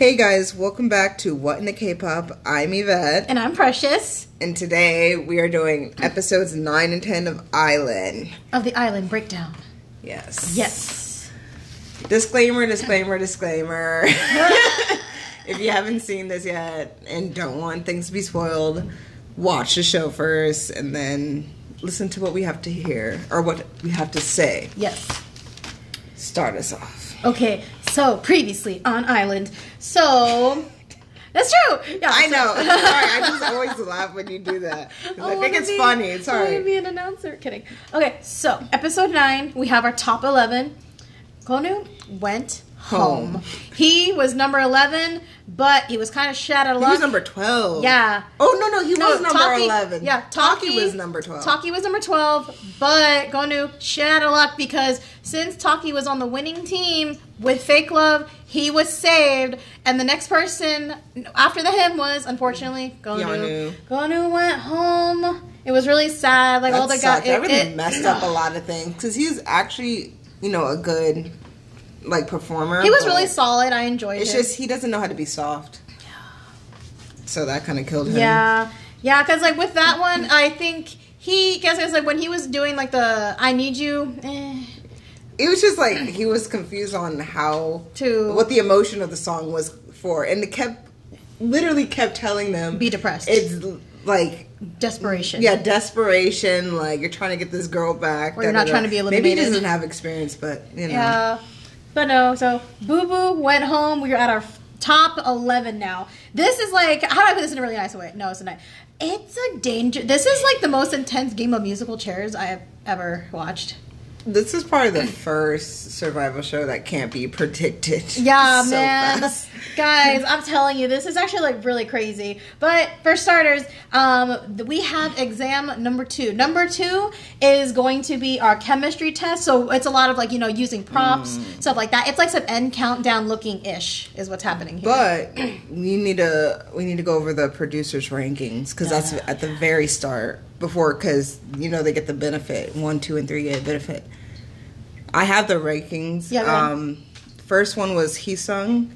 Hey guys, welcome back to What in the K-pop. I'm Yvette, And I'm Precious and today we are doing episodes nine and ten of Island. of the Island Breakdown. Yes. Yes. Disclaimer, disclaimer, disclaimer. if you haven't seen this yet and don't want things to be spoiled, watch the show first and then listen to what we have to hear or what we have to say. Yes. Start us off. Okay, so previously on Island. So that's true. Yeah, I so- know. Sorry, I just always laugh when you do that. 'Cause I, oh, think it's be- funny. It's I wanna be an announcer. Kidding. Okay, so episode nine, we have our top eleven. Konu went home. Home. He was number eleven, but he was kind of shot out of luck. He was number 12. Yeah. Oh, no, no, he No, was number Taki- 11. Yeah, Taki Taki was number 12. Taki was number 12, but Gonu shit out of luck because since Taki was on the winning team with Fake Love, he was saved, and the next person after the him was unfortunately Gonu. Yonu. Gonu went home. It was really sad. Like all the guys. That really messed up a lot of things because he's actually, you know, a good like performer. He was really solid. I enjoyed it. It's just he doesn't know how to be soft. Yeah. So that kind of killed him. Yeah, yeah, because like with that one, I think he guess it was like when he was doing like the "I need you." Eh, It was just like he was confused on how To- what the emotion of the song was for, and it kept literally kept telling them Be depressed. It's like desperation. yeah, desperation. Like you're trying to get this girl back, Or you're not trying to be Maybe he doesn't have experience, but you know. Yeah. But no, so Boo Boo went home. We are at our top 11 now. This is like, how do I put this in a really nice way? No, it's not. It's a danger. This is like the most intense game of musical chairs I have ever watched. This is probably the first survival show that can't be predicted. Yeah, so man. fast. Guys, I'm telling you, this is actually like really crazy. But for starters, um, we have exam number two. Number two is going to be our chemistry test. So it's a lot of like, you know, using props, Mm. stuff like that. It's like some M Countdown looking ish, is what's happening here. But we need to we need to go over the producers rankings because that's at the very start before because you know they get the benefit one, two, and three get a benefit. I have the rankings. Yeah. Um, first one was Heeseung.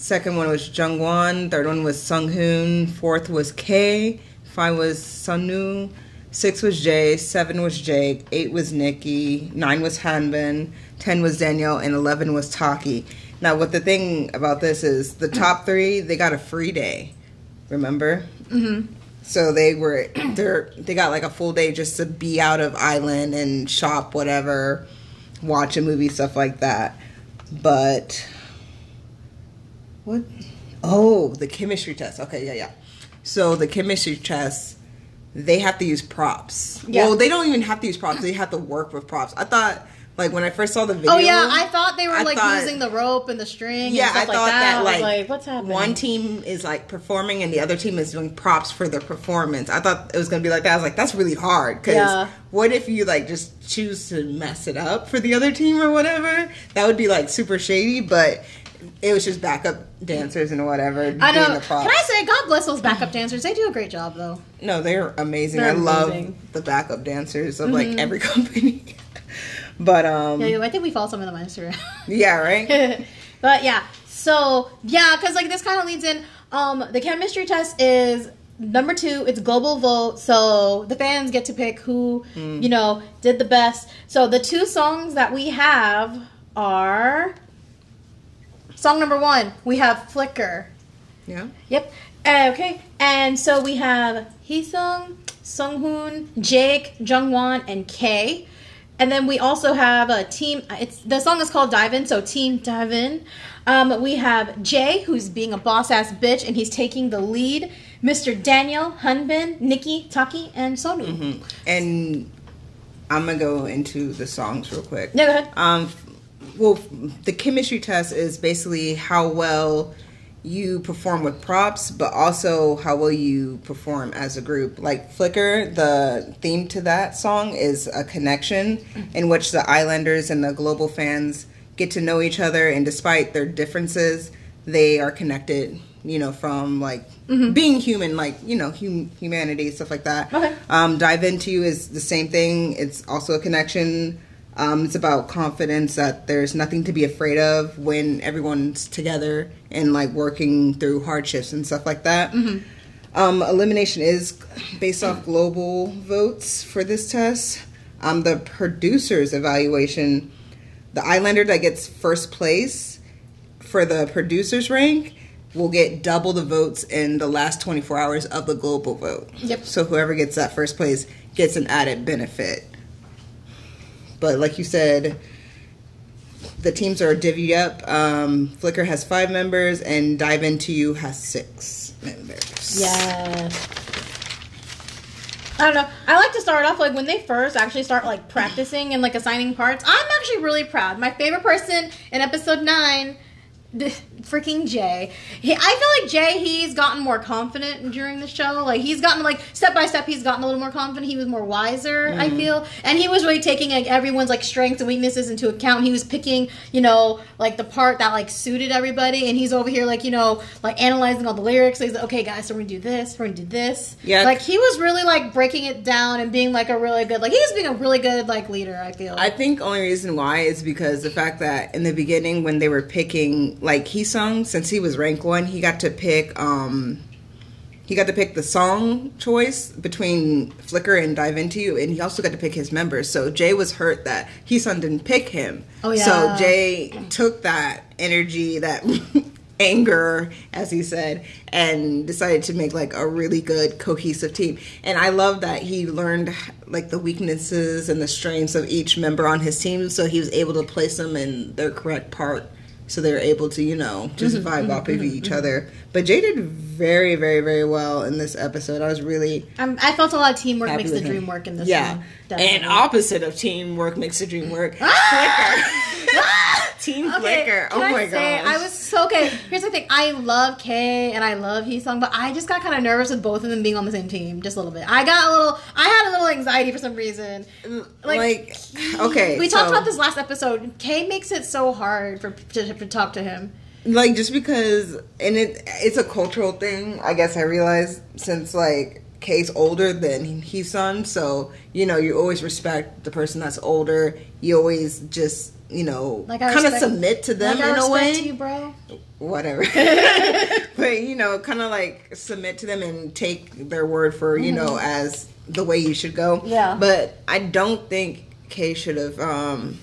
Second one was Jungwon. Third one was Sunghoon. Fourth was K. Five was Sunoo. Six was Jay. Seven was Jake. Eight was Nikki. Nine was Hanbin. Ten was Daniel. And eleven was Taki. Now, what the thing about this is the top three they got a free day. Remember? Mm-hmm. So they were they're they got like a full day just to be out of island and shop whatever, watch a movie stuff like that. But what? Oh, the chemistry test. Okay, yeah, yeah. So the chemistry test, they have to use props. Yeah. Well, they don't even have to use props. They have to work with props. I thought like when I first saw the video. Oh yeah, I thought they were I like thought- using the rope and the string. yeah, and stuff I thought like that. that, was like, what's happening? one team is like performing and the other team is doing props for their performance. I thought it was gonna be like that. I was like, that's really hard because Yeah. what if you like just choose to mess it up for the other team or whatever? That would be like super shady. But it was just backup dancers and whatever. I know. The props. Can I say, God bless those backup dancers. They do a great job, though. No, they're amazing. They're I love amazing. Mm-hmm. the backup dancers of like every company. but um, Yeah, I think we follow some of them on Instagram. yeah, right. but yeah, so yeah, because like this kind of leads in. Um, the chemistry test is number two. It's global vote, so the fans get to pick who Mm. you know did the best. So the two songs that we have are song number one. We have Flicker. Yeah. Yep. Uh, okay. And so we have Heeseung, Sunghoon, Jake, Jungwon, and Kay. And then we also have a team. It's the song is called Dive In, so Team Dive In. Um, we have Jay, who's being a boss ass bitch, and he's taking the lead. Mr. Daniel, Hanbin, Nikki, Taki, and Sunoo. Mm-hmm. And I'm gonna go into the songs real quick. Yeah, go ahead. Um, well, the chemistry test is basically how well you perform with props, but also how well you perform as a group. Like Flicker, the theme to that song is a connection in which the Islanders and the global fans get to know each other, and despite their differences, they are connected. You know, from like being human, like you know, hum- humanity, stuff like that. Okay. Um, Dive Into You is the same thing. It's also a connection Um, it's about confidence that there's nothing to be afraid of when everyone's together and like working through hardships and stuff like that. Um, elimination is based off global votes for this test. Um, the producer's evaluation, the Islander that gets first place for the producer's rank will get double the votes in the last 24 hours of the global vote. Yep. So whoever gets that first place gets an added benefit. But like you said, the teams are divvied up. Um, Flicker has five members, and Dive Into You has six members. Yes. I don't know. I like to start off like when they first actually start like practicing and like assigning parts. I'm actually really proud. My favorite person in episode nine, freaking Jay. He, I feel like Jay. He's gotten more confident during the show. Like he's gotten like step by step. He's gotten a little more confident. He was more wiser. I mm-hmm. feel, and he was really taking like everyone's like strengths and weaknesses into account. He was picking, you know, like the part that like suited everybody. And he's over here like you know like analyzing all the lyrics. So he's like, okay, guys, so we're gonna do this. We're gonna do this. Yeah. Like he was really like breaking it down and being like a really good like he was being a really good like leader. I feel. I think only reason why is because the fact that in the beginning when they were picking like Heeseung since he was rank one, he got to pick um he got to pick the song choice between Flicker and Dive Into You, and he also got to pick his members. So Jay was hurt that Heeseung didn't pick him. Oh, yeah. So Jay took that energy, that anger, as he said, and decided to make like a really good cohesive team. And I love that he learned like the weaknesses and the strengths of each member on his team, so he was able to place them in their correct part. So they were able to, you know, just mm-hmm, vibe off of mm-hmm, each mm-hmm. other. But Jay did very, very, very well in this episode. I was really I'm, I felt a lot of teamwork makes the him. dream work in this yeah. one. And opposite of teamwork makes the dream work. Flicker. Ah! Ah! Team Flicker. can Oh I my god. I was so okay. Here's the thing: I love Kay and I love Heeseung, but I just got kind of nervous with both of them being on the same team, just a little bit. I got a little, I had a little anxiety for some reason. like, like, okay. We talked about this last episode. Kay makes it so hard for to, to talk to him. Like just because and it it's a cultural thing i guess i realized since like Kay's older than Heeseung so you know you always respect the person that's older you always just you know Like kind of submit to them like I in a way you, bro. whatever but you know kind of like submit to them and take their word for you know as the way you should go Mm-hmm. Yeah. but i don't think Kay should have um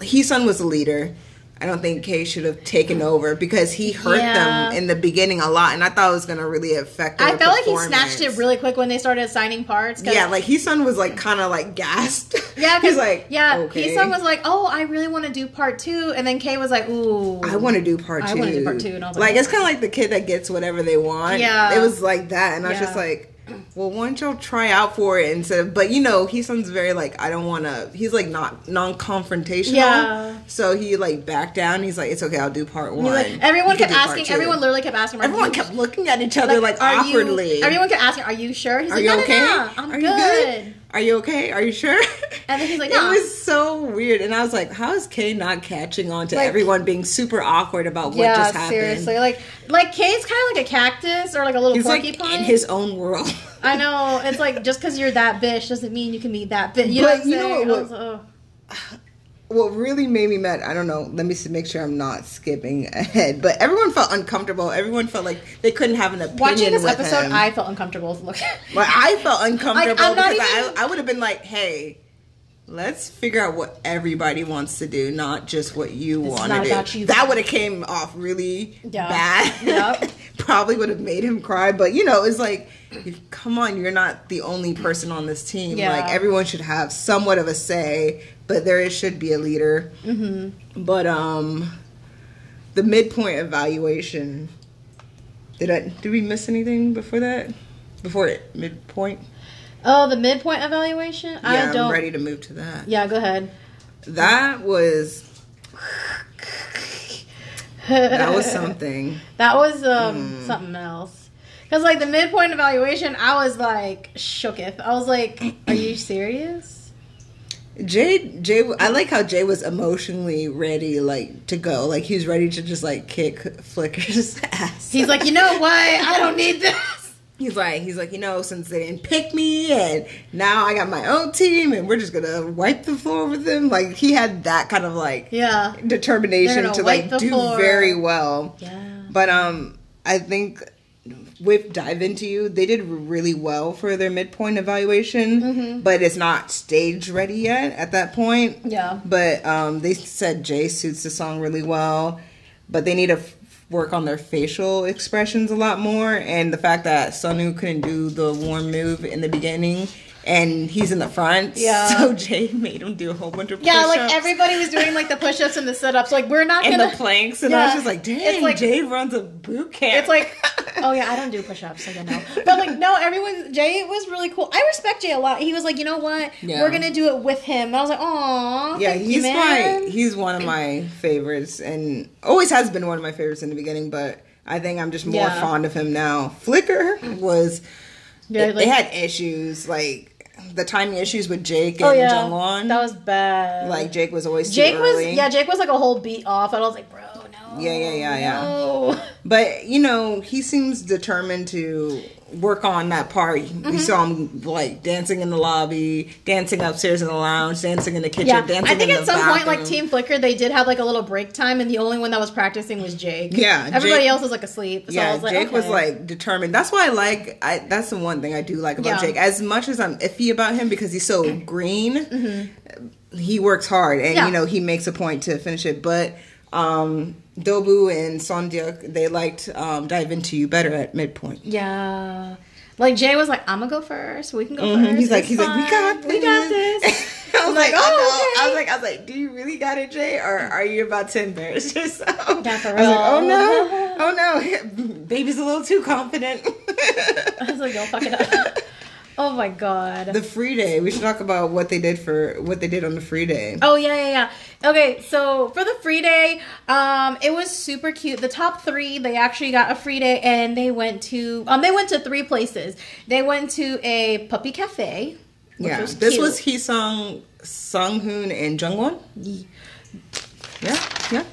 Heeseung was a leader. I don't think Kay should have taken over because he hurt Yeah. them in the beginning a lot, and I thought it was going to really affect. I felt like he snatched it really quick when they started assigning parts. Yeah, like Heeseung was like kind of like gassed. Yeah, he's because like, yeah, okay. Heeseung was like, "Oh, I really want to do part two. and then Kay was like, "Ooh, I want to do part two. I wanna do part two, and I was like, like, it's kind of like the kid that gets whatever they want. Yeah. it was like that, and I was Yeah. just like, well, why don't y'all try out for it instead of? But you know, he sounds very like, I don't want to. He's like not non-confrontational. Yeah. So he like backed down. He's like, it's okay, I'll do part one. Like, everyone kept asking. Everyone literally kept asking. Everyone kept looking at each other like, are awkwardly. You, everyone kept asking, "Are you sure?" He's Are like, you "No, no, okay? no, I'm Are good." Are you okay? Are you sure? And then he's like, it was so weird, and I was like, how is Kay not catching on to Like- everyone being super awkward about what yeah, just happened? seriously. Like, like Kay's kind of like a cactus or like a little He's like porcupine. in his own world. I know. It's like just because you're that bitch doesn't mean you can be that bitch. You know what I'm you know what- I was, oh. What really made me mad, I don't know. Let me make sure I'm not skipping ahead. But everyone felt uncomfortable. Everyone felt like they couldn't have an opinion Watching this episode, him. I felt uncomfortable. Look, Like I felt uncomfortable not because even- I, I would have been like, "Hey, let's figure out what everybody wants to do, not just what you want to do." you. That would have came off really Yeah. bad. Yep. Probably would have made him cry, but you know, it's like, come on, you're not the only person on this team. Yeah. Like everyone should have somewhat of a say, but there should be a leader. Mm-hmm. But um, the midpoint evaluation. Did I did we miss anything before that? Before it midpoint? oh, the midpoint evaluation. Yeah, I don't. I'm ready to move to that. Yeah, go ahead. That was that was something. That was um Hmm. something else. Cause like the midpoint evaluation, I was like shooketh. I was like, "Are you serious?" Jay Jay I like how Jay was emotionally ready like to go. Like he was ready to just like kick Flicker's ass. He's like, "You know what? I don't need this." he's like he's like you know since they didn't pick me and now I got my own team and we're just gonna wipe the floor with them. Like he had that kind of like Yeah. determination gonna like do floor. very well. Yeah. But um, I think with Dive Into You, they did really well for their midpoint evaluation, Mm-hmm. but it's not stage ready yet at that point. Yeah. But um, they said Jay suits the song really well, but they need to f- work on their facial expressions a lot more, and the fact that Sunoo couldn't do the warm move in the beginning. And he's in the front, Yeah. So Jay made him do a whole bunch of Yeah, like push-ups everybody was doing like the push-ups and the sit-ups. Like we're not and gonna. the planks, and I was just like, "Dang, It's like- Jay runs a boot camp." It's like, oh yeah, I don't do push-ups, so you know. But like, no, everyone. Jay was really cool. I respect Jay a lot. He was like, you know what? Yeah. We're gonna do it with him. And I was like, oh, yeah, he's you, my he's one of my favorites, and always has been one of my favorites in the beginning. But I think I'm just more Yeah. fond of him now. Flicker was Yeah, like- they had issues like the timing issues with Jake oh, and Oh yeah, Jungwon. that was bad. like Jake was always Jake too was yeah, Jake was like a whole beat off, and I was like, bro, no. Yeah, yeah, yeah, yeah. But you know, he seems determined to work on that part. Mm-hmm. We saw him like dancing in the lobby, dancing upstairs in the lounge, dancing in the kitchen, Yeah, dancing. I think in at some point, like. Team Flicker, they did have like a little break time, and the only one that was practicing was Jake. Yeah, everybody Jake- else was like asleep. So yeah, I was like, Jake was like determined. That's why I like. I that's the one thing I do like about Yeah. Jake. As much as I'm iffy about him because he's so green, he works hard and Mm-hmm. Yeah. you know he makes a point to finish it. But um Dobu and Sondyuk, they liked um, dive into you better at midpoint. yeah. Like Jay was like, I'm gonna go first. We can go Mhm. first. He's like, It's he's like, we got this. we got this. I was like, like, oh, oh, no. I was like, I was like, do you really got it, Jay, or are you about to embarrass yourself? Yeah, for I was like, oh no, oh no, baby's a little too confident. I was like, don't fuck it up. Oh my god. the free day. We should talk about what they did for what they did on the free day. Oh yeah, yeah, yeah. Okay, so for the free day, um, it was super cute. The top three, they actually got a free day, and they went to um, they went to three places. They went to a puppy cafe. yeah, was this cute. Sung, Heeseung, Sunghoon, and Jungwon. Yeah, yeah,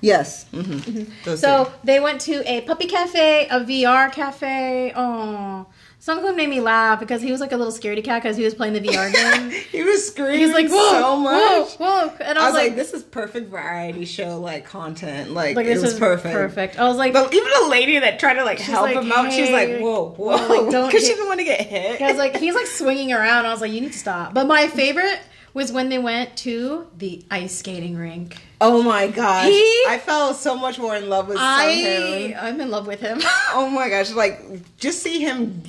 yes. Mm-hmm. Those So they went to a puppy cafe, a VR cafe. Oh, Sunghoon made me laugh because he was like a little scaredy cat because he was playing the VR game. he was screaming He's like, whoa, so much. whoa, whoa, and I was like, this is perfect variety show like content. Like, like it this was is perfect. perfect. I was like, But even the lady that tried to like help like, him out, she was like, "Hey." "Whoa, whoa!" Like, don't because she didn't want to get hit. I was like, he's like swinging around. I was like, you need to stop. But my favorite was when they went to the ice skating rink. "Oh my gosh!" He- I fell so much more in love with I Sunghoon. I'm in love with him. Oh my gosh! Like just see him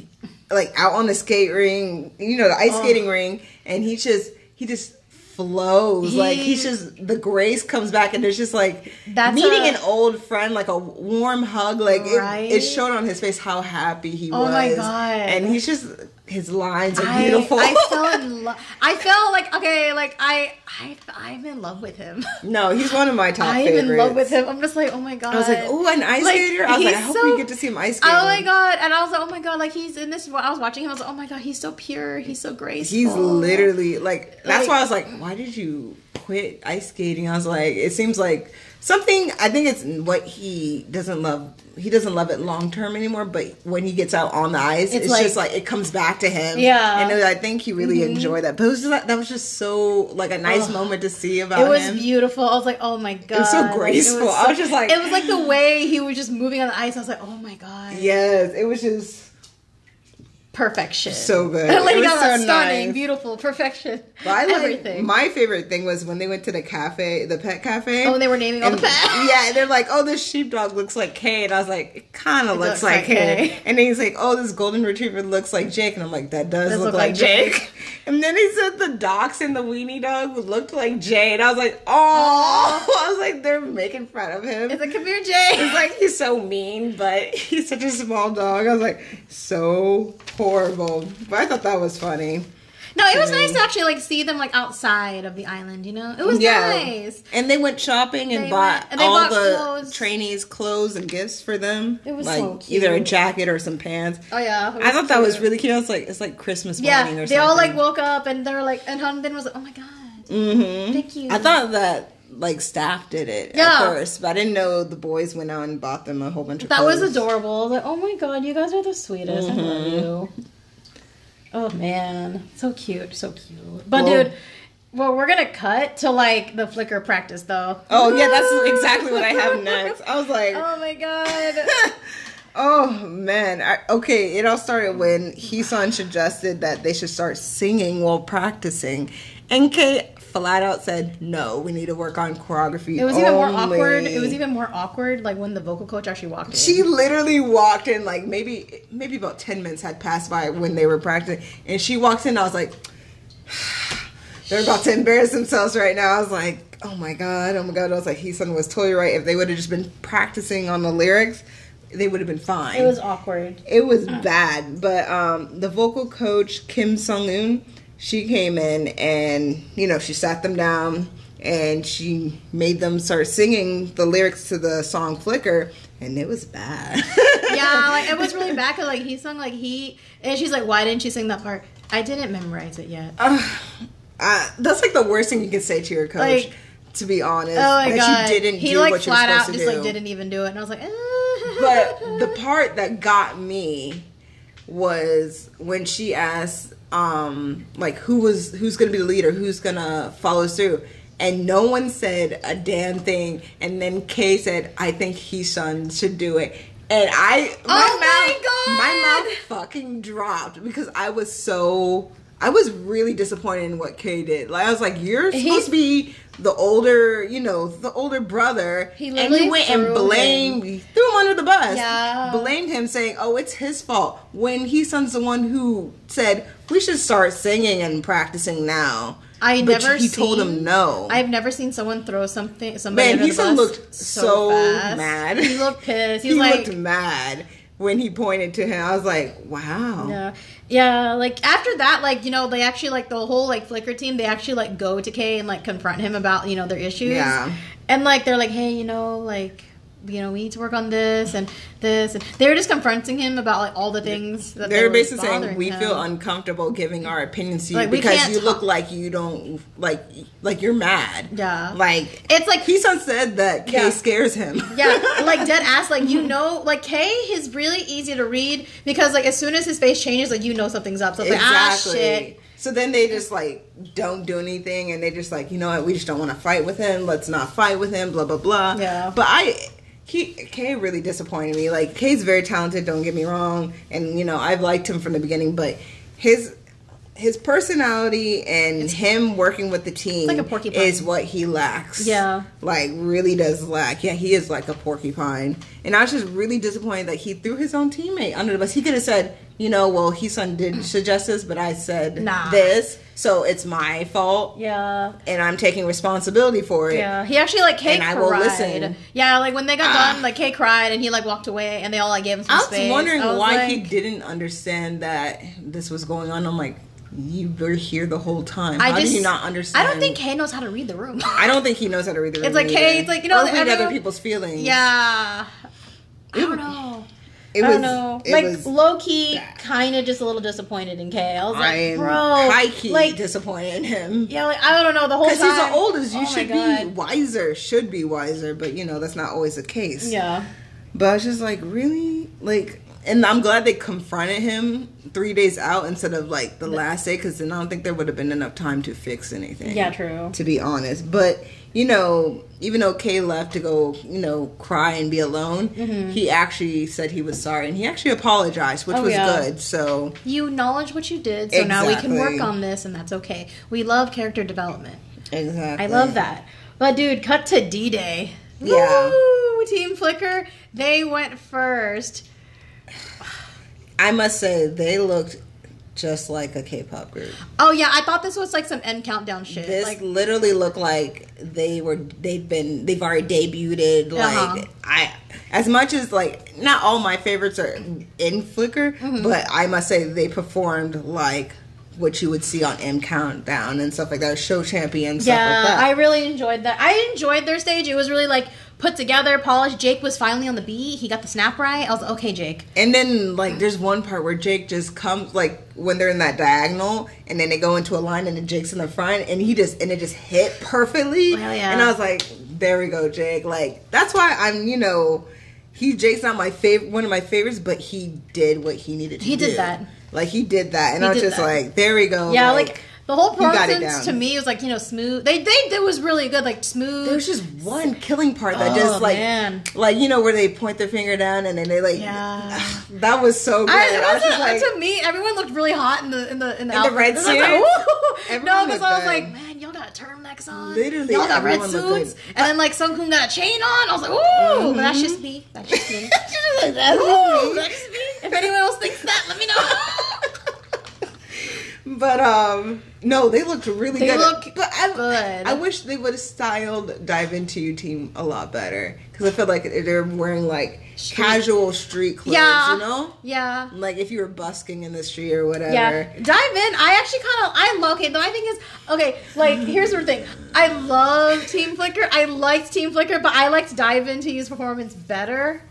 like out on the skate ring, you know, the ice Oh. skating ring, and he just he just flows He- like he's just the grace comes back and there's just like That's meeting a- an old friend like a warm hug like Right? it, it showed on his face how happy he Oh was my God. and he's just his lines are I, beautiful I fell in love. I felt like okay, like I, I, I'm in love with him. no he's one of my top I'm favorites in love with him. I'm just like, oh my god. I was like, oh, an ice Like, skater. I was like, I hope so- we get to see him ice skating. Oh my god! And I was like, oh my god! Like he's in this. I was watching him. I was like, oh my god, he's so pure. He's so graceful. He's literally like that's Like- why I was like, why did you quit ice skating? I was like, it seems like something I think it's what he doesn't love he doesn't love it long term anymore, but when he gets out on the ice, It's it's, like- just like it comes back to him. Yeah. And uh, I think he really mm-hmm. enjoyed that. But it was just, that was just so like a nice moment to see about It was him. beautiful. I was like, oh my god, it was so Like, graceful. I was just like- it was like the way he was just moving on the ice. I was like, oh my god, Yes, it was just perfection. So good. Lady Gaga, so stunning, nice. beautiful, perfection. But I like Everything. my favorite thing was when they went to the cafe, the pet cafe. Oh, and they were naming all the pets. Yeah, and they're like, "Oh, this sheepdog looks like Kay," and I was like, "It kind of looks looks like like Kay." Kay. And then he's like, "Oh, this golden retriever looks like Jake," and I'm like, "That does, Does look, look like, like Jake." Jake. And then he said the docs and the weenie dog looked like Jay, and I was like, "Oh!" I was like, "They're making fun of him." It's like, come here, Jay. It's like he's so mean, but he's such a small dog. I was like, so horrible. But I thought that was funny. No, it was nice to actually like see them like outside of the island. You know, it was Yeah. nice. And they went shopping and They bought went- they all bought the clothes. trainees clothes and gifts for them. It was like so cute. either a jacket or some pants. Oh yeah, I thought that was really cute. I was like, it's like Christmas morning Yeah, they something. all like woke up and they were like, and Hanbin was like, oh my god, hmm thank you. I thought that like staff did it Yeah. at first, but I didn't know the boys went out and bought them a whole bunch of. That was adorable. Like, oh my god, you guys are the sweetest. I love Mm-hmm. you. Oh man, so cute, so cute. But dude, well, we're gonna cut to like the flicker practice though. Oh yeah, that's exactly what I have next. I was like, Oh my god. Oh man. I, okay, it all started when Heeseung suggested that they should start singing while practicing. And Kay flat out said, "No, we need to work on choreography." It was even more awkward. It was even more awkward like when the vocal coach actually walked in. She literally walked in like maybe maybe about 10 minutes had passed by when they were practicing and she walks in I was like they're about to embarrass themselves right now. I was like, "Oh my god. Oh my god." I was like, Heeseung was totally right. If they would have just been practicing on the lyrics, they would have been fine. it was awkward. It was bad, but um, the vocal coach Kim Sung Eun, she came in and you know she sat them down and she made them start singing the lyrics to the song Flicker, and it was bad. yeah, like it was really bad because like he sung like he and she's like, why didn't you sing that part? I didn't memorize it yet. uh, that's like the worst thing you can say to your coach. Like- to be honest, Oh my that god, you didn't he do like what you were flat out supposed just do. like didn't even do it, and I was like, but the part that got me was when she asked um like who was who's gonna be the leader who's gonna follow through and no one said a damn thing. And then kay said i think Heeseung should do it. And i my Oh my mouth God. my mouth fucking dropped because i was so i was really disappointed in what kay did. Like i was like you're He- supposed to be the older you know the older brother He and you went and blamed you threw him under the bus Yeah. blamed him saying, "Oh, it's his fault." When Heeseung's the one who said we should start singing and practicing now. I but never. he told him no. I've never seen someone throw something. Somebody Man, under he the bus looked so fast. mad. He looked pissed. He he like, looked mad when he pointed to him. I was like, "Wow." Yeah, yeah. Like after that, like you know, they actually like the whole like Flicker team. They actually like go to Kay and like confront him about you know their issues. Yeah. and like they're like, hey, you know, like you know, we need to work on this and this, and they were just confronting him about like all the things that They're they were basically saying we him. feel uncomfortable giving our opinions to you Like, because you look like you don't like like you're mad. Yeah. like It's like Heeseung said that Kay Yeah. scares him. yeah, like dead ass. Like you know, like Kay is really easy to read because like as soon as his face changes, like you know something's up. So it's like ah shit. So then they just like don't do anything, and they just like you know what we just don't want to fight with him. Let's not fight with him. Blah blah blah. Yeah. But I, he Kay really disappointed me. Like Kay's very talented. Don't get me wrong, and you know I've liked him from the beginning, but his his personality and him working with the team like a porcupine. is what he lacks. Yeah. Like really does lack. Yeah, he is like a porcupine. And I was just really disappointed that he threw his own teammate under the bus. He could have said, you know, well, Heeseung did suggest this, but I said Nah. this, so it's my fault, Yeah. and I'm taking responsibility for it. Yeah, he actually like Kay And I cried. will listen. Yeah, like when they got Ah. done, like Kay cried and he like walked away, and they all like gave him some I was space. wondering I was why like, he didn't understand that this was going on. I'm like, you were here the whole time. I How just did you not understand? I don't think Kay knows how to read the room. I don't think he knows how to read the room. It's like, either. it's like, you know, or read everyone- other people's feelings. yeah, I don't know. it I was don't know. Like was low key, kind of just a little disappointed in Kay. I was like, I am bro, high key like disappointed in him. yeah, like I don't know the whole time Because he's the oldest, you Oh should be wiser. Should be wiser, but you know that's not always the case. Yeah, But I was just like, really, like, and I'm glad they confronted him three days out instead of like the last day, because then I don't think there would have been enough time to fix anything. yeah, true. To be honest, but you know, even though Kay left to go, you know, cry and be alone, he actually said he was sorry and he actually apologized, which Mm-hmm. Oh, was yeah. good. So You acknowledge what you did, so now we can work on this, and that's okay. We love character development. exactly, I love that. But dude, cut to D Day. Yeah. Woo! Team Flicker, they went first. I must say they looked just like a K-pop group. Oh yeah, I thought this was like some M Countdown shit. This like literally looked like they were they've been they've already debuted. Like Uh-huh. I as much as like not all my favorites are in Flicker, Mm-hmm. but I must say they performed like what you would see on M Countdown and stuff like that, show champion stuff yeah, like that. I really enjoyed that. I enjoyed their stage. It was really like put together, polished. Jake was finally on the beat. He got the snap right. I was like, okay, Jake. And then like there's one part where Jake just comes like when they're in that diagonal and then they go into a line and then Jake's in the front and he just and it just hit perfectly. Hell yeah. And I was like, there we go, Jake. Like that's why I'm you know he Jake's not my favorite one of my favorites, but he did what he needed to He did do. that. Like he did that. And He I was just that. like, there we go. Yeah, like, the whole you got it performance down. to me was like you know smooth. They they it was really good, like smooth. There's just one killing part that Oh, just like, man. like you know where they point their finger down and then they like, Yeah. that was so good. I, I was just wasn't- like, to me, everyone looked really hot in the in the in the, In the red suit. Like, suits? "Ooh." Everyone no, because I was good. like, man, y'all got turtlenecks on. Literally, y'all got red suits, and then like Sunghoon got a chain on. I was like, ooh, but that's just me. That's just me. That's Ooh, me. that's just me. If anyone else thinks that, let me know. But um, no, they looked really They good. look but I, good. I wish they would have styled Dive Into You team a lot better because I feel like they're wearing like Street. casual street clothes. yeah, you know, yeah. like if you were busking in the street or whatever. Yeah, dive in. I actually kind of I love. Okay, my thing is okay. Like here's the thing. I love Team Flicker. I liked Team Flicker, but I liked Dive Into You's performance better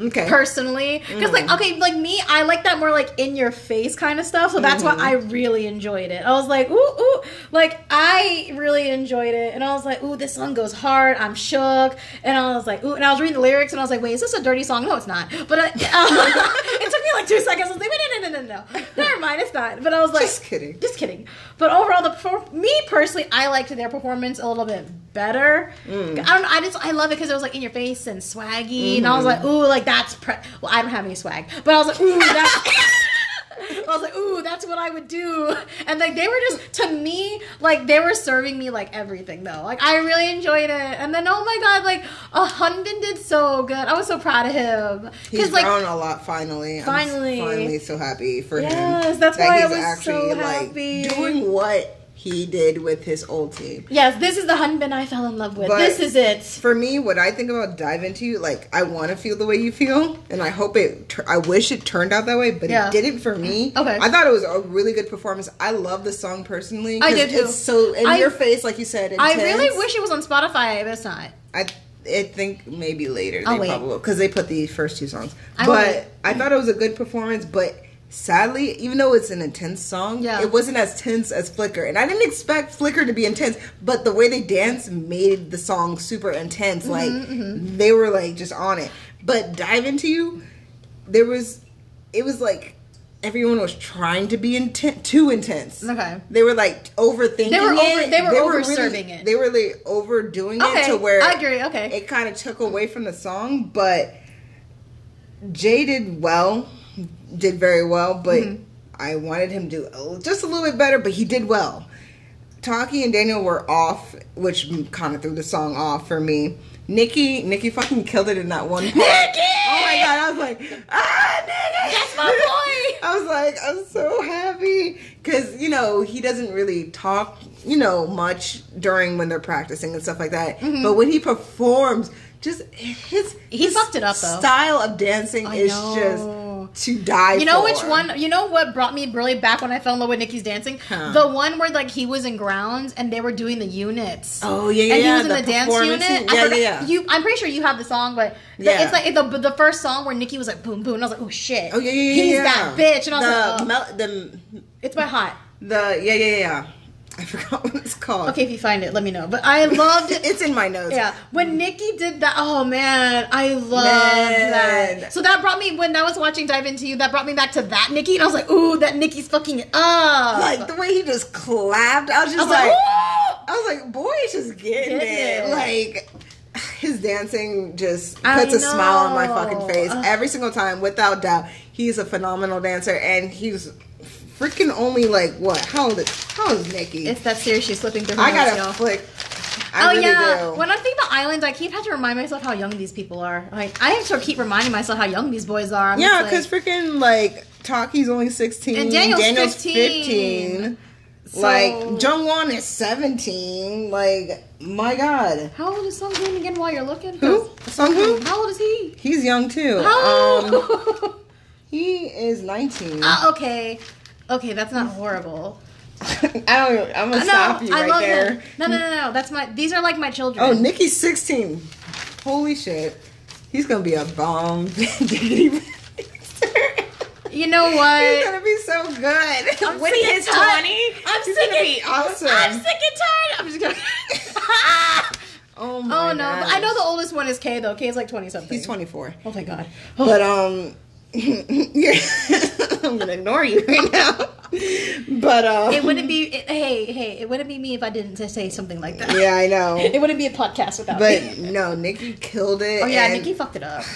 Okay. personally. Because like mm. okay, like me, I like that more like in your face kind of stuff. So that's why mm-hmm. I really enjoyed it. I was like, ooh ooh, like I really enjoyed it, and I was like, ooh, this song goes hard. I'm shook, and I was like, ooh, and I was reading the lyrics, and I was like, wait, is this a dirty song? No, it's not. But uh, um, it took me like two seconds. I was like, wait, no, no, no, no, no, never mind, it's not. But I was like, Just kidding. just kidding. But overall, the me personally, I liked their performance a little bit better. Mm. I don't. know, I just I love it because it was like in your face and swaggy, and I Mm-hmm. was like, ooh, like that's pre- well, I don't have any swag, but I was like, ooh, that's. I was like, ooh, that's what I would do. And like they were just to me, like they were serving me like everything though. Like I really enjoyed it. And then oh my god, like uh, Hanbin did so good. I was so proud of him. He's like grown a lot finally. Finally. I'm finally so happy for him. Yes, that's that why I was actually so like happy. doing what he did with his old team. Yes, this is the Hanbin I fell in love with. But- this is it. For me, what I think about dive into you, like I want to feel the way you feel, and I hope it. I wish it turned out that way, but Yeah. it didn't for me. Okay. I thought it was a really good performance. I love the song personally. I did too. It's so in I- your face, like you said. I really wish it was on Spotify, but it's not. I, I think maybe later I'll they wait. probably because they put the first two songs. I but wait. I thought it was a good performance. But sadly, even though it's an intense song, Yeah. it wasn't as tense as Flicker, and I didn't expect Flicker to be intense. But the way they danced made the song super intense. Like Mm-hmm, they were like just on it. But dive into you, there was, it was like. Everyone was trying to be inten- too intense. Okay. They were like overthinking They were over- it. they were really- over-serving it. They were like overdoing it to where I agree, okay. it kind of took away from the song, but Jay did well, did very well, but Mm-hmm. I wanted him to do just a little bit better, but he did well. Taki and Daniel were off, which kind of threw the song off for me. Nikki, Nikki fucking killed it in that one part. Nikki! Oh my god, I was like, ah, Nikki! That's my boy! I was like, I'm so happy because you know he doesn't really talk, you know, much during when they're practicing and stuff like that. But when he performs, just his Mm-hmm. He his fucked it up, though. Style of dancing I is know. just to die. You know for. which one? You know what brought me really back when I fell in love with Nikki's dancing? Huh. The one where like he was in grounds and they were doing the units. Oh, yeah, yeah, And he yeah, was in the the, dance unit. Yeah, forgot- yeah, yeah. You, I'm pretty sure you have the song, but the, Yeah. it's like the the first song where Nikki was like boom boom. And I was like, oh shit. Oh yeah, yeah, yeah. He's yeah. that bitch, and I was the, like, oh, mel- the it's by Hot. the yeah, yeah, yeah. I forgot what it's called. Okay, if you find it, let me know. But I loved it. it's in my notes. Yeah, when Nikki did that, oh man, I loved Man. that. So that brought me when I was watching Dive Into You, that brought me back to that Nikki, and I was like, ooh, that Nikki's fucking up. Like the way he just clapped, I was just I was like, like! I was like, boy, he's just getting Getting it. it. Like his dancing just puts a smile on my fucking face Ugh. every single time, without doubt. He's a phenomenal dancer, and he's freaking only like what? How old is how old is Nikki? It's that series she's slipping through her I gotta y'all. flick. I oh really yeah. do. When I think about islands, I keep having to remind myself how young these people are. Like I have to keep reminding myself how young these boys are. I'm yeah, because like, freaking like Taki's only sixteen, And Daniel's 15. 15. like Jungwon is seventeen. Like my god, how old is Sung Hoon again? While you're looking, Who? 'Cause- Sunghoon? How old is he? he's young too. How? Um, he is nineteen. Ah, okay, okay, that's not horrible. I don't. I'm gonna No, stop you I right love there. him. No, no, no, no. That's my. These are like my children. Oh, Nikki's 16. Holy shit. He's gonna be a bomb. You know what? He's gonna be so good. I'm when he hits 20, I'm he's sick gonna and- be awesome. I'm sick and tired. I'm just gonna. Oh my oh no! But I know the oldest one is K though. K is like twenty something. He's 24. Oh my god. But um I'm gonna ignore you right now. But um it wouldn't be. It, hey, hey! It wouldn't be me if I didn't say something like that. Yeah, I know. It wouldn't be a podcast without But me. no, Nikki killed it. Oh yeah, Nikki fucked it up.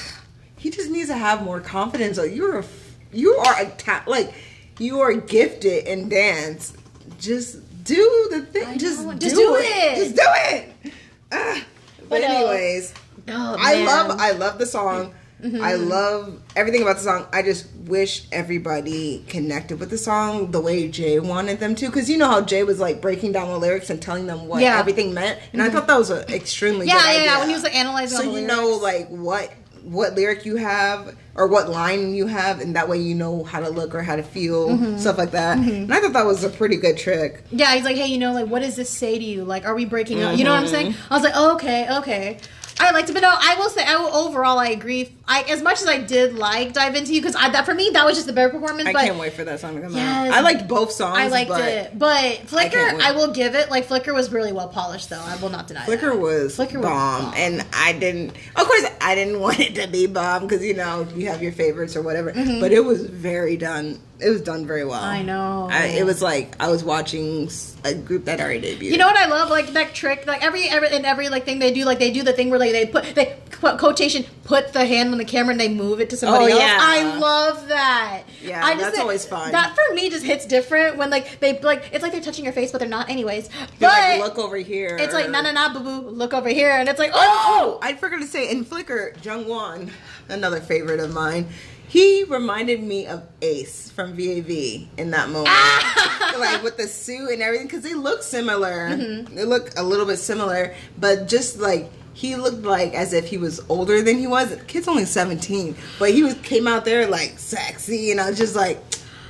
He just needs to have more confidence. Like you're a, you are a ta- like you are gifted in dance. Just do the thing. I Just, know. do, Just do it. it. Just do it. Ah. But, But, uh, anyways, Oh, I love I love the song. Mm-hmm. I love everything about the song. I just wish everybody connected with the song the way Jay wanted them to, because you know how Jay was like breaking down the lyrics and telling them what Yeah. Mm-hmm. everything meant, and I thought that was an extremely Yeah, good yeah, yeah. When he was like analyzing so you lyrics. know like what what lyric you have or what line you have, and that way you know how to look or how to feel Mm-hmm. stuff like that. And I thought that was a pretty good trick. Yeah, he's like, hey, you know, like, what does this say to you? Like, are we breaking up? You know what I'm saying? Mm-hmm. I was like, oh, okay, okay. I liked it, but no, I will say, I will overall, I agree. I as much as I did like Dive Into You, because that for me, that was just the better performance. I but can't wait for that song to come Yes. out. I liked both songs. I liked but it, but Flicker, can't. I, will give it. Like Flicker was really well polished, though. I will not deny. Flicker that. was Flicker was bomb, bomb. and I didn't. Of course, I didn't want it to be bomb because you know you have your favorites or whatever. Mm-hmm. But it was very done. It was done very well. I know. I, it was like I was watching a group that already debuted. You know what I love? Like that trick. Like every every in every like thing they do, like they do the thing where like they put they put quotation put the hand on the camera and they move it to somebody Oh, else. yeah. I love that. Yeah, I just that's always fun. That for me just hits different when like they like it's like they're touching your face, but they're not anyways. But like look over here. it's like na na na boo boo. Look over here, and it's like Oh, oh. I forgot to say in Flicker, Jungwon, another favorite of mine. He reminded me of Ace from VAV in that moment, like with the suit and everything, because they look similar. Mm-hmm. They look a little bit similar, but just like he looked like as if he was older than he was. The kid's only seventeen, but he was came out there like sexy, and I was just like,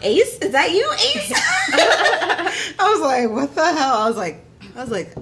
Ace, is that you, Ace? I was like, what the hell? I was like, I was like.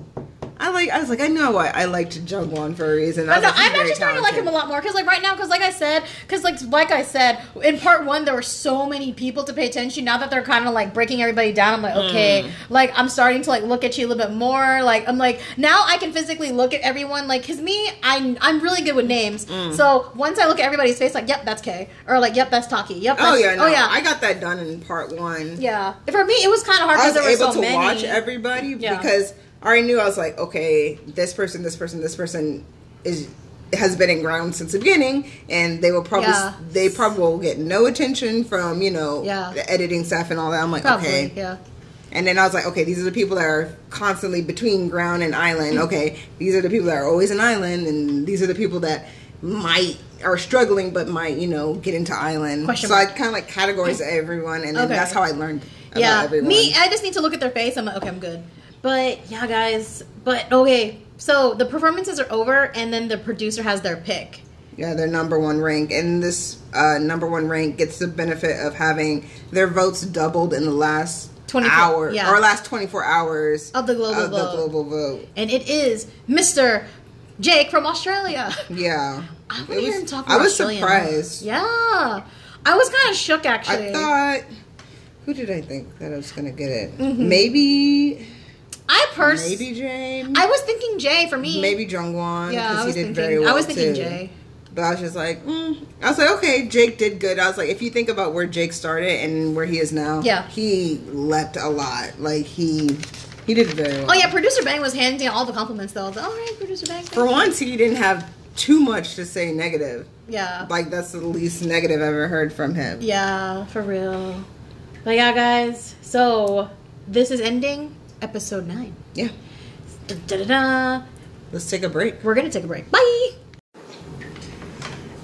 I like. I was like. I know why I liked Jungwon for a reason. I was no, like, I'm actually starting to like him a lot more because, like, right now, because, like I said, because, like, like I said, in part one, there were so many people to pay attention. Now that they're kind of like breaking everybody down, I'm like, okay, Mm. like I'm starting to like look at you a little bit more. Like, I'm like now I can physically look at everyone. Like, cause me, I'm I'm really good with names. Mm. So once I look at everybody's face, like, yep, that's K, or like, yep, that's Taki. Yep. Oh yeah, no, oh yeah. I got that done in part one. yeah. For me, it was kind of hard I because was there were able so to many. watch everybody Yeah. because I already knew I was like, okay, this person, this person, this person is has been in ground since the beginning, and they will probably Yeah. they probably will get no attention from you know Yeah. the editing staff and all that. I'm like, Probably, okay, yeah. And then I was like, okay, these are the people that are constantly between ground and island. Mm-hmm. Okay, these are the people that are always in island, and these are the people that might are struggling but might you know get into island. Question so I kind of like categorize everyone, and then Okay. that's how I learned. About yeah everyone. me i just need to look at their face i'm like okay i'm good but yeah guys but okay so the performances are over and then the producer has their pick Yeah, their number one rank, and this uh, number one rank gets the benefit of having their votes doubled in the last 24 hour yeah. or last twenty four hours Of the global of the vote. global vote. and it is mr jake from australia Yeah, i want to hear was- him talk I was Australian. surprised. yeah i was kind of shook actually I thought. Who did I think that I was gonna get it? Mm-hmm. Maybe, i personally maybe James. i was thinking jay for me maybe Jungwon yeah because i he was did thinking very well i was thinking too. jay But I was just like, mm. I was like, okay, Jake did good. I was like, if you think about where Jake started and where he is now, Yeah. he leapt a lot. Like he, he did very well. oh yeah producer bang was handing all the compliments though like, all right producer bang For once, he didn't have too much to say negative. yeah Like that's the least negative I've ever heard from him. Yeah, for real. But yeah, guys. So this is ending episode nine. Yeah. Da, da, da. Let's take a break. We're gonna take a break. Bye.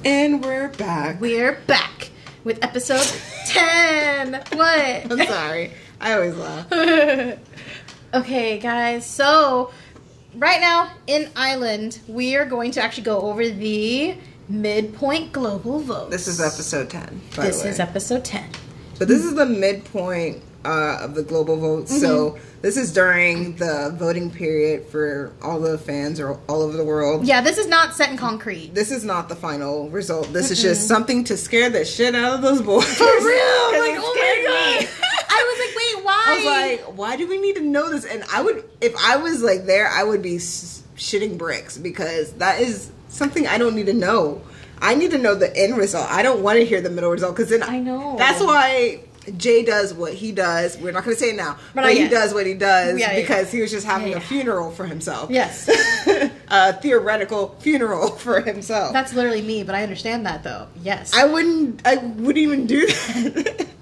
And we're back. We're back with episode ten. What? I'm sorry. I always laugh. okay, guys. So right now in Island, we are going to actually go over the midpoint global vote. This is episode ten. This is episode ten. But this is the midpoint uh, of the global vote. So this is during the voting period for all the fans or all over the world. Yeah, this is not set in concrete. This is not the final result. This is just something to scare the shit out of those boys. For real, Like, oh my god. I was like, wait, why? I was like, why do we need to know this? And I would, if I was like there, I would be shitting bricks because that is something I don't need to know. I need to know the end result. I don't want to hear the middle result because then I know. That's why Jay does what he does. We're not going to say it now, But but, he does what he does Yeah, yeah. because he was just having Yeah, a funeral for himself. Yes. a theoretical funeral for himself. That's literally me, but I understand that though. Yes. I wouldn't. I wouldn't even do that.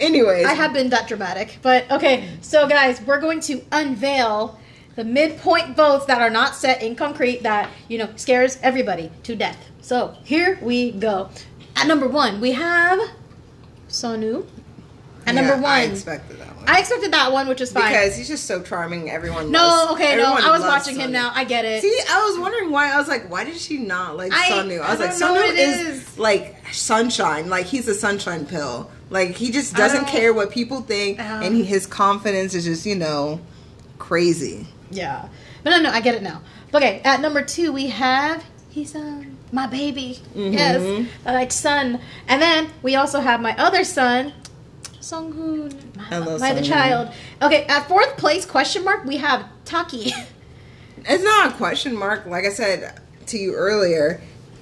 Anyways, I have been that dramatic. But okay, so guys, we're going to unveil the midpoint votes that are not set in concrete that, you know, scares everybody to death. So here we go. At number one, we have Sunoo. At number one, I expected that one. I expected that one, which is fine. Because he's just so charming. Everyone. Loves. No, loves, okay, no, I was watching him now. I get it. See, I was wondering why. I was like, why did she not like I- Sunoo? I was I like, Sunoo is, is. like sunshine. Like he's a sunshine pill. Like he just doesn't care what people think, Um, and he, his confidence is just you know crazy. Yeah. But no, no, I get it now. Okay, at number two, we have he's um my baby. Mm-hmm. Yes, like son. And then we also have my other son, Sunghoon. My, my other child. Okay, at fourth place, question mark, we have Taki. It's not a question mark. Like I said to you earlier,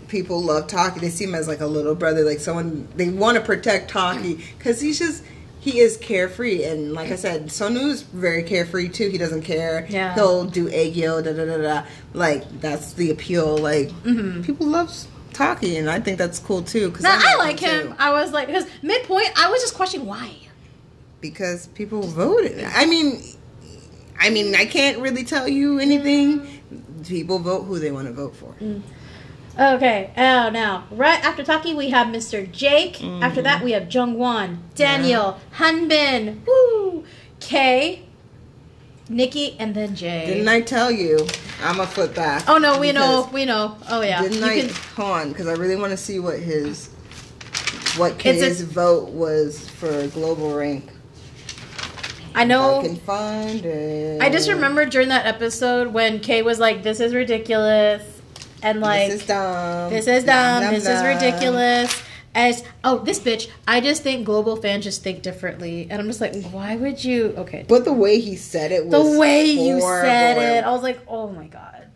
people love Taki. They see him as like a little brother, like someone they want to protect Taki because he's just he is carefree. And like I said, Sunoo's very carefree too. He doesn't care. Yeah. he'll do aegyo, da da da da. Like that's the appeal. Like mm-hmm. people love Taki, and I think that's cool too. Because now I like him. I was like, because midpoint, I was just questioning why. because people voted. I mean, I mean, I can't really tell you anything. Mm. People vote who they want to vote for. Mm. Okay, oh now, right after Taki, we have Mr. Jake. Mm-hmm. After that, we have Jungwon, Daniel, Hanbin, Woo, Kay, Nikki, and then Jay. Didn't I tell you? I'm a foot back. Oh no, we know, we know. Oh yeah, Didn't you I? can. Hold on, because I really want to see what his what It's a- his vote was for global rank. I know. I can find it. I just remember during that episode when Kay was like, "This is ridiculous," and like, this is dumb. "This is dumb. Nom, nom, this is nom. ridiculous." As oh, this bitch. I just think global fans just think differently, and I'm just like, why would you? Okay, But the way he said it was the way you said it, I was like, oh my god.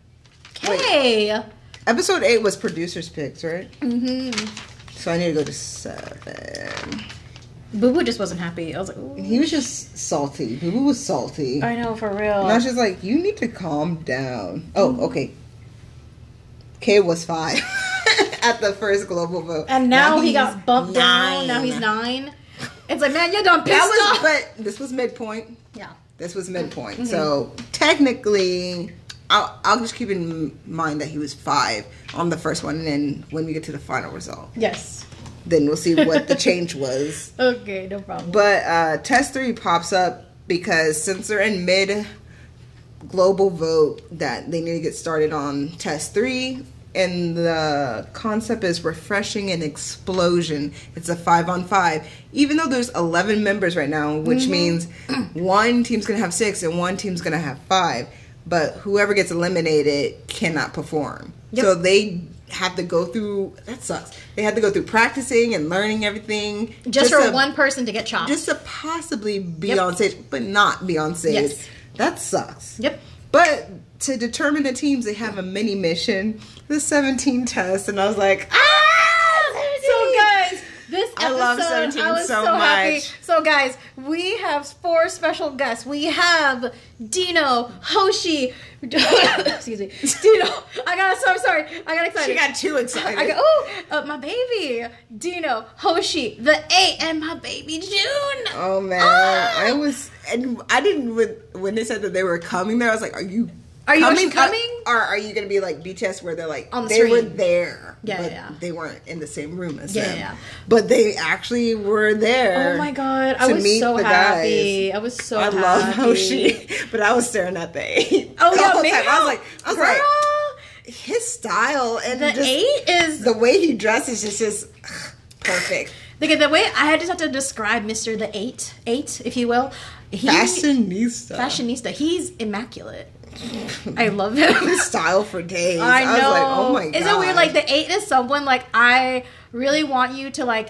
Kay. Episode eight was producers picks, right? Mm-hmm. So I need to go to seven. Boo Boo just wasn't happy. I was like, Ooh. He was just salty. Boo Boo was salty. I know for real. And I was just like, you need to calm down. Oh, okay. K was five at the first global vote. and now, he he's got bumped down. Now he's nine. It's like, man, you're done pissed That was, off. but this was midpoint. yeah. This was midpoint. Mm-hmm. So technically, I'll, I'll just keep in mind that he was five on the first one, and then when we get to the final result, Yes. then we'll see what the change was. Okay, no problem. But uh, test three pops up because since they're in mid global vote, that they need to get started on test three. And the concept is refreshing and explosion. It's a five on five. Even though there's 11 members right now, which Mm-hmm. means one team's to have six and one team's to have five. But whoever gets eliminated cannot perform. Yep. So they have to go through, that sucks. They have to go through practicing and learning everything. just, for to- one person to get chopped. just to possibly be Yep. on stage, but not be on stage. Yes. That sucks. Yep. But to determine the teams, they have a mini mission, the 17 test, and I was like, ah! This I episode, love 17 I was so so, happy. So guys, we have four special guests. We have Dino, Hoshi, excuse me, Dino. I got so I'm sorry. I got excited. She got too excited. I go, oh, uh, my baby, Dino, Hoshi, the eight, and my baby Jun. oh man, Ah! I was, and I didn't, when, when they said that they were coming there, I was like, are you Are you coming? coming? Or are you going to be like BTS where they're like, On the they were there, Yeah, but yeah, they weren't in the same room as Yeah, them. yeah. But they actually were there. Oh my god, I was so happy. guys. I was so I happy. love Hoshi, but I was staring at the eight. Oh the yeah, time. I was like, I was Girl, like, his style and the just eight is the way he dresses is just perfect. Okay, the way I just have to describe Mr. the Eight, Eight, if you will. He, Fashionista. fashionista. He's immaculate. I love him. Style for days. I know. was like, oh my god. Is it weird? Like the eight is someone like I really want you to like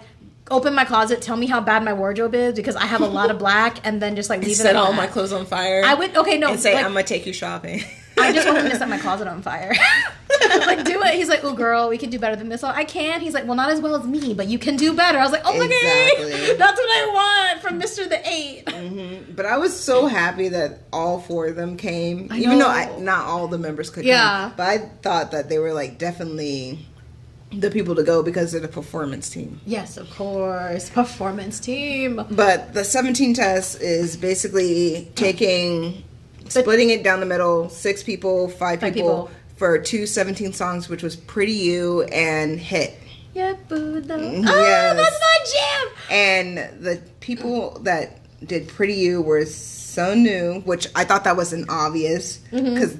open my closet, tell me how bad my wardrobe is because I have a lot of black, and then just like leave it. set all my clothes on fire. I would okay no and say like, I'm gonna take you shopping. I just want him to set my closet on fire. like, do it. He's like, oh, girl, we can do better than this. I can. He's like, well, not as well as me, but you can do better. I was like, oh, Exactly. god, that's what I want from Mr. The Eight. Mm-hmm. But I was so happy that all four of them came, even though. I, not all the members could Yeah. come. But I thought that they were like definitely the people to go because they're the performance team. Yes, of course, performance team. But the 17 test is basically taking, splitting it down the middle, six people, five, Five people, people. for two 17 songs, which was Pretty You and Hit. Yeah, Buddha. Oh, that's my jam. And the people that did Pretty You were so new, which I thought that was an obvious Mm-hmm. because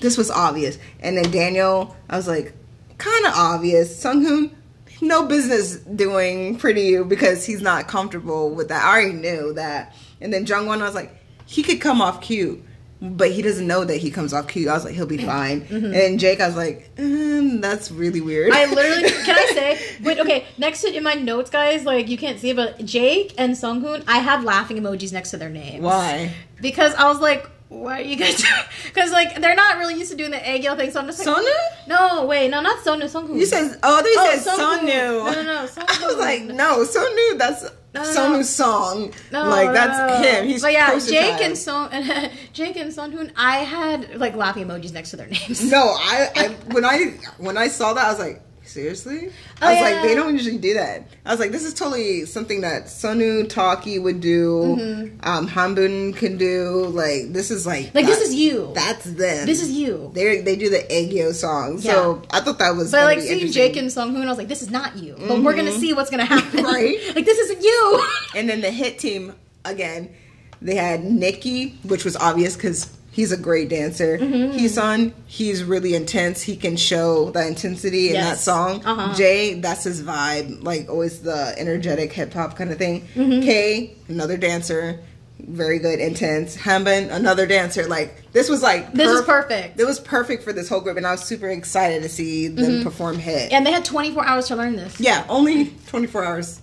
this was obvious. And then Daniel, I was like, kind of obvious. Sunghoon, no business doing Pretty You because he's not comfortable with that. I already knew that. And then Jungwon, I was like, he could come off cute. But he doesn't know that he comes off cute. I was like, he'll be fine. And Jake, I was like, mm, that's really weird. Mm-hmm. I literally can I say wait okay next to in my notes guys like you can't see it but Jake and Sunghoon I have laughing emojis next to their names Why? because I was like what are you guys because like they're not really used to doing the aegyo thing so I'm just like Sunoo? no wait no not Sunoo Sunghoon You said, oh, they Oh, said. Sunoo. No, no, no, I was like, no, Sunoo, that's No, no, Sunoo's song. No, like, no, that's no. him. He's but yeah, Jake child. and Son and Jake and Sunghoon. I had like laughing emojis next to their names. No, I, I when I when I saw that, I was like, seriously? Oh, I was yeah. like, they don't usually do that. I was like, this is totally something that Sunoo Taki would do. Mm-hmm. Um, Hanbin can do. Like, this is like, Like this is you. That's them. This is you. They they do the Aegyo song. So I thought that was. But like seeing. Jake and Sunghoon, I was like, this is not you. But we're gonna see what's gonna happen. Right. like this isn't you. And then the hit team again, they had Nikki, which was obvious because he's a great dancer. Mm-hmm. He's on. He's really intense. He can show the intensity in that song. Uh-huh. Jay, that's his vibe. Like always the energetic hip hop kind of thing. Mm-hmm. Kay, another dancer. Very good, intense. Hanbin, another dancer. Like this was like This is perf- perfect. It was perfect for this whole group, and I was super excited to see them perform hit. and they had 24 hours to learn this yeah, only twenty four hours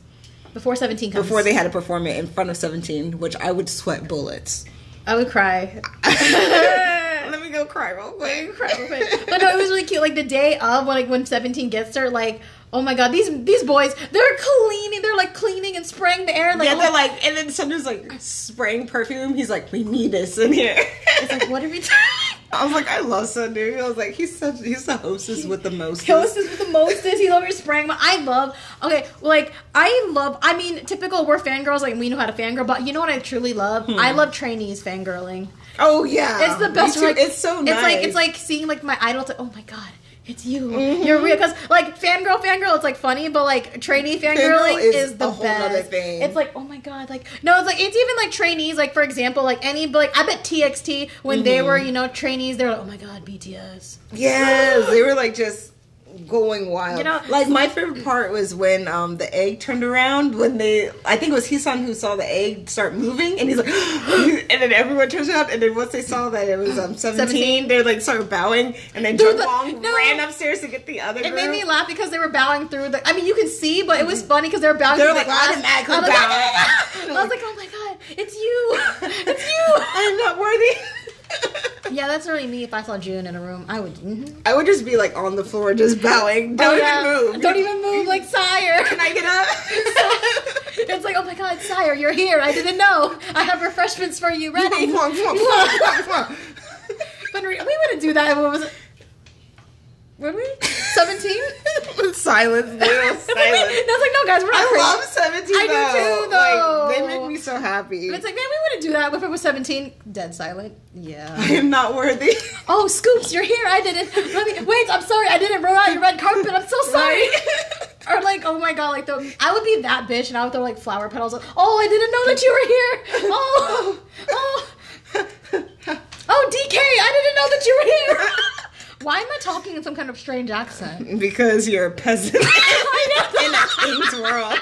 before 17 comes. before they had to perform it in front of 17, which I would sweat bullets. I would cry. Let me go cry real quick. cry real quick. But no, it was really cute. Like the day of, when, like when 17 gets there, like. Oh my god, these these boys, they're cleaning, they're like cleaning and spraying the air. Like, yeah, oh they're like, and then Sunder's like spraying perfume. He's like, we need this in here. it's like, what are we doing? I was like, I love Sunder. I was like, he's such, he's the hostess with the most. Hostess with the mostest. He's over here spraying. My, I love. Okay, like I love. I mean, typical. We're fangirls. Like we know how to fangirl. But you know what I truly love? Hmm. I love trainees fangirling. Oh yeah, It's the best. Like, it's so nice. It's like it's like seeing like my idol. To, oh my god. It's you. Mm-hmm. You're real. Because like fangirl, fangirl, it's like funny, but like trainee fangirling Fangirl is is, the best. thing. It's like oh my god, like no, it's like it's even like trainees. Like for example, like any like I bet TXT when they Mm-hmm. were you know trainees, they were like oh my god BTS. Yes, they were like just going wild. You know- like my favorite part was when um the egg turned around when they I think it was Heeseung who saw the egg start moving and he's like and then everyone turns around and then once they saw that it was um 17, 17. they like started bowing and then Jungwon no. ran upstairs to get the other It girl. made me laugh because they were bowing through the. I mean, you can see, but it was funny because they were bowing. They're through the like glass. automatically I was like, bowing. I was like, oh my god, it's you, it's you. I'm not worthy. Yeah, that's really me. If I saw Jun in a room, I would. mhm. I would just be like on the floor just bowing. Don't Oh, yeah. even move. Don't even move, like sire. Can I get up? It's like, oh my god, sire, you're here. I didn't know. I have refreshments for you ready. But we we wouldn't do that. What was it? Would we? Seventeen. silence, little silence. That's like, no, guys, we're not I crazy. love 17 I do too, though. Like, they make me so happy. It's like, man, we wouldn't do that if it was seventeen. Dead silent. Yeah. I am not worthy. Oh, S.Coups, you're here. I didn't. Let me wait. I'm sorry. I didn't roll out your red carpet. I'm so sorry. or like, oh my god, like the I would be that bitch, and I would throw like flower petals. Oh, I didn't know that you were here. Oh, oh, oh, DK, I didn't know that you were here. Why am I talking in some kind of strange accent? because you're a peasant I in a King's world.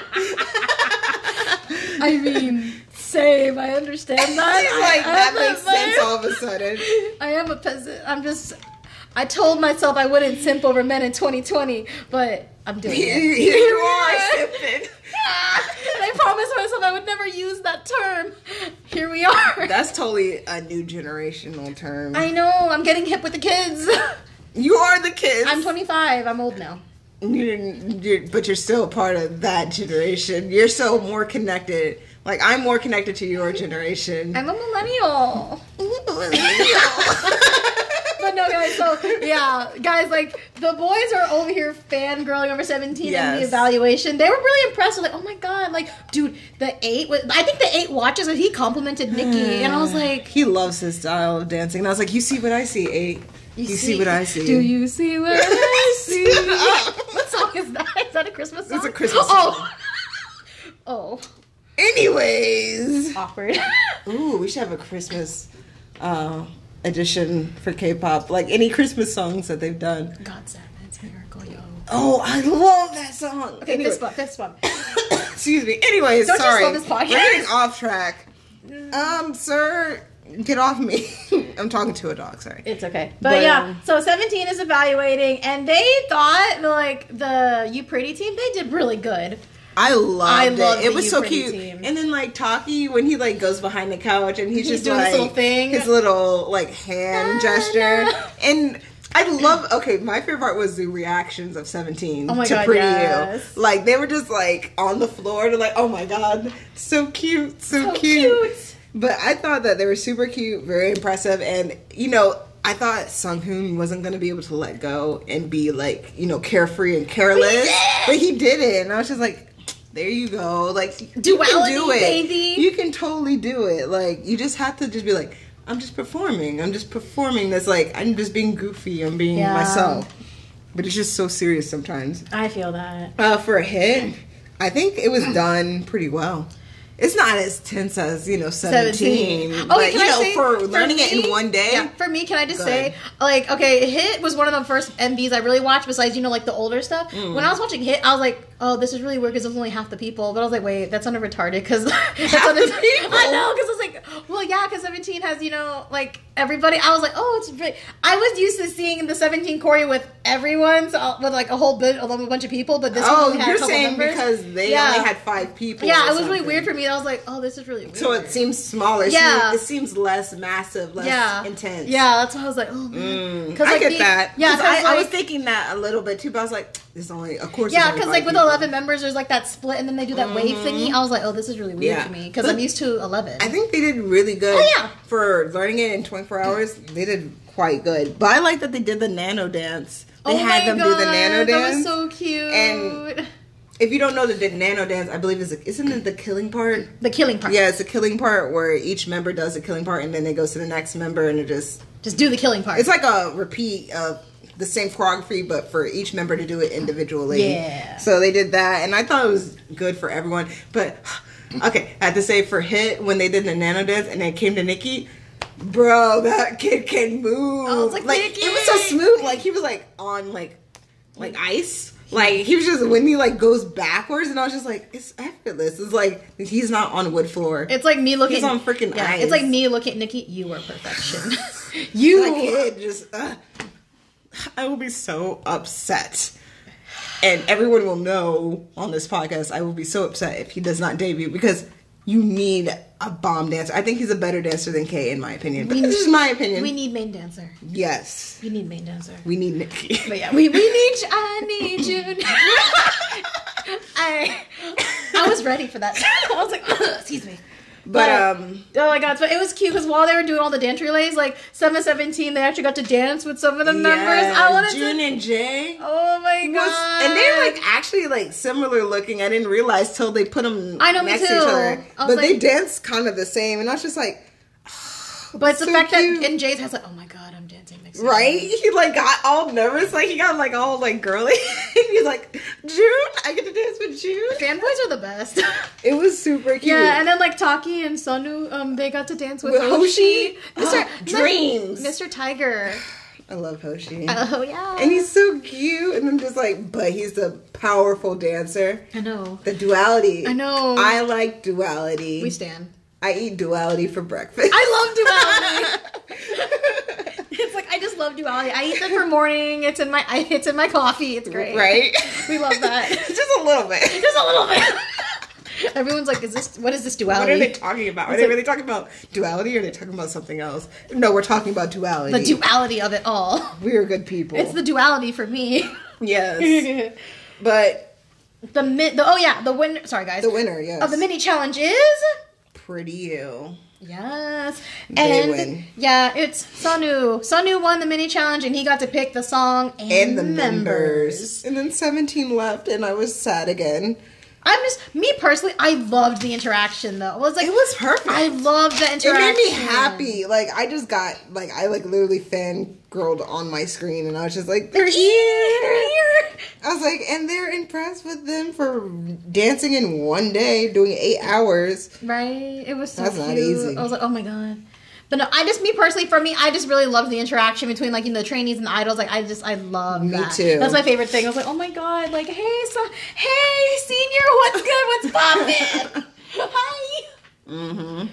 I mean, same. I understand that. She's like, I- that makes a- sense all of a sudden. I am a peasant. I'm just. I told myself I wouldn't simp over men in 2020, but I'm doing it. Here it. you are, simping. I promised myself I would never use that term. Here we are. That's totally a new generational term. I know. I'm getting hip with the kids. you are the kids. I'm 25. I'm old now. You're, you're, but you're still a part of that generation. You're so more connected. Like I'm more connected to your generation. I'm a millennial. But no, guys. So yeah, guys. Like the boys are over here fangirling over 17 in the evaluation. They were really impressed. Like, oh my god, like, dude, the eight. Was, I think the eight watches. He complimented Nikki, and I was like, he loves his style of dancing. And I was like, you see what I see, eight. You, see, what I see. Do you see what I see? what song is that? Is that a Christmas song? It's a Christmas Oh. oh, Anyways. awkward. Ooh, we should have a Christmas uh, edition for K-pop. Like any Christmas songs that they've done. God send it's miracle, yo. Oh, I love that song. Okay, Anyway- this one, this one. Excuse me. Anyways, Don't sorry. love this podcast? We're getting off track. Um, sir, get off me. I'm talking to a dog. Sorry. It's okay. But, But, yeah, um, so 17 is evaluating, and they thought, like, the You Pretty team, they did really good. I loved I it. loved it was so cute. team. And then like Taki when he like goes behind the couch and he's, He's just doing like little thing. his little like hand Na, gesture. na. And I love. Okay, my favorite part was the reactions of Seventeen Oh to God, Pretty yes. You. Like they were just like on the floor. They're like, oh my god, so cute, so, So cute. cute. But I thought that they were super cute, very impressive, and you know. I thought Sung Hoon wasn't gonna be able to let go and be like, you know, carefree and careless, but he did it, and I was just like, there you go. Like you can do it. baby. You can totally do it. Like you just have to just be like, I'm just performing. I'm just performing this like I'm just being goofy. I'm being Yeah. myself. But it's just so serious sometimes. I feel that. Uh, for a hit, I think it was done pretty well. It's not as tense as you know 17, 17. but Okay, you I know say, for learning it me- in one day. Yeah, for me, can I just say, like, okay, Hit was one of the first MVs I really watched. Besides, you know, like the older stuff. Mm. When I was watching Hit, I was like, oh, this is really weird because there's only half the people. But I was like, wait, that's under retarded because that's the people. I know because I was like, well, yeah, because 17 has you know like everybody. I was like, oh, it's really. I was used to seeing the 17 Corey with everyone, so, uh, with like a whole bit, a bunch of people. But this oh, one you're saying because they yeah. only had five people. Yeah, it was something. really weird for me. I was like, oh, this is really weird. So it seems smaller. Yeah, it seems less massive, less yeah. intense. Yeah, that's why I was like, oh, man. Mm, I like, get the, that. Yeah, I, like, I, was thinking that a little bit too, but I was like, it's only of course. Yeah, because like with a 11 members, there's like that split, and then they do that mm-hmm. wave thingy. Mm-hmm. I was like, oh, this is really weird yeah. to me because I'm used to 11. I think they did really good. Oh, yeah. For learning it in 24 hours, they did quite good. But I like that they did the nano dance. They oh had them God, do the nano dance. That was so cute. And if you don't know the nano dance, I believe is isn't it the killing part? The killing part. Yeah, it's the killing part where each member does the killing part, and then it goes to the next member, and it just just do the killing part. It's like a repeat of the same choreography, but for each member to do it individually. Yeah. So they did that, and I thought it was good for everyone. But okay, I have to say for Hit when they did the nano dance and they came to Nikki, bro, that kid can move. I was like, Nikki. it was so smooth. Like he was like on like like ice. Like he was just when he like goes backwards, and I was just like, it's effortless. It's like he's not on wood floor. it's like me looking. He's on freaking yeah, ice. It's like me looking at Nikki. You are perfection. you. that kid just uh, I will be so upset. And everyone will know on this podcast I will be so upset if he does not debut because you need a bomb dancer. I think he's a better dancer than Kay in my opinion. But We this need- is my opinion. We need main dancer. yes. We need main dancer. We need Nikki. But yeah, we, we need you. I need you. I I was ready for that. I was like, excuse me. But um Oh my god! So it was cute because while they were doing all the dance relays, like Seven Seventeen, they actually got to dance with some of the members. I wanted Jun to. and Jay. Oh my was- god! and they're like actually like similar looking. I didn't realize till they put them I know, next to each other. Was But they like- dance kind of the same, and I was just like, but it's the so fact cute. that in Jay's house, like, oh my god, I'm Right? He like got all nervous, like he got like all like girly. He's like, Jun, I get to dance with Jun. Fanboys are the best. It was super cute. yeah, and then like Taki and Sunoo, um, they got to dance with, With Hoshi, Hoshi? Oh, Mr. dreams. Mr. Tiger. I love Hoshi. Oh yeah. and he's so cute, and I'm just like, but he's a powerful dancer. I know. The duality. I know. I like duality. We stand. I eat duality for breakfast. I love duality. it's like I just love duality. I eat them for morning. It's in my I, it's in my coffee. It's great. right? We love that. Just a little bit. Just a little bit. Everyone's like, "Is this what is this duality? What are they talking about? Are It's they like- really talking about duality or are they talking about something else? No, we're talking about duality. the duality of it all. We're good people. It's the duality for me. yes. the But mi- the oh yeah the winner. Sorry guys. the winner, yes. of the mini challenge is Pretty you. Yes, They and win. yeah, it's Sunoo. Sunoo won the mini challenge, and he got to pick the song and, And the members. And then 17 left and I was sad again. I'm just me personally. I loved the interaction though. I was like, It was perfect. I loved the interaction. It made me happy. Like I just got like I like literally fangirled on my screen and I was just like, they're here. Here. I was like, and they're impressed with them for dancing in one day, doing eight hours. Right? It was so That's cute. not easy. I was like, oh my god. But no, I just me personally, for me, I just really loved the interaction between like you know the trainees and the idols. Like I just I love Me that. too. That's my favorite thing. I was like, oh my god, like hey, so hey, senior, what's good? What's poppin'? Hi. Mm-hmm.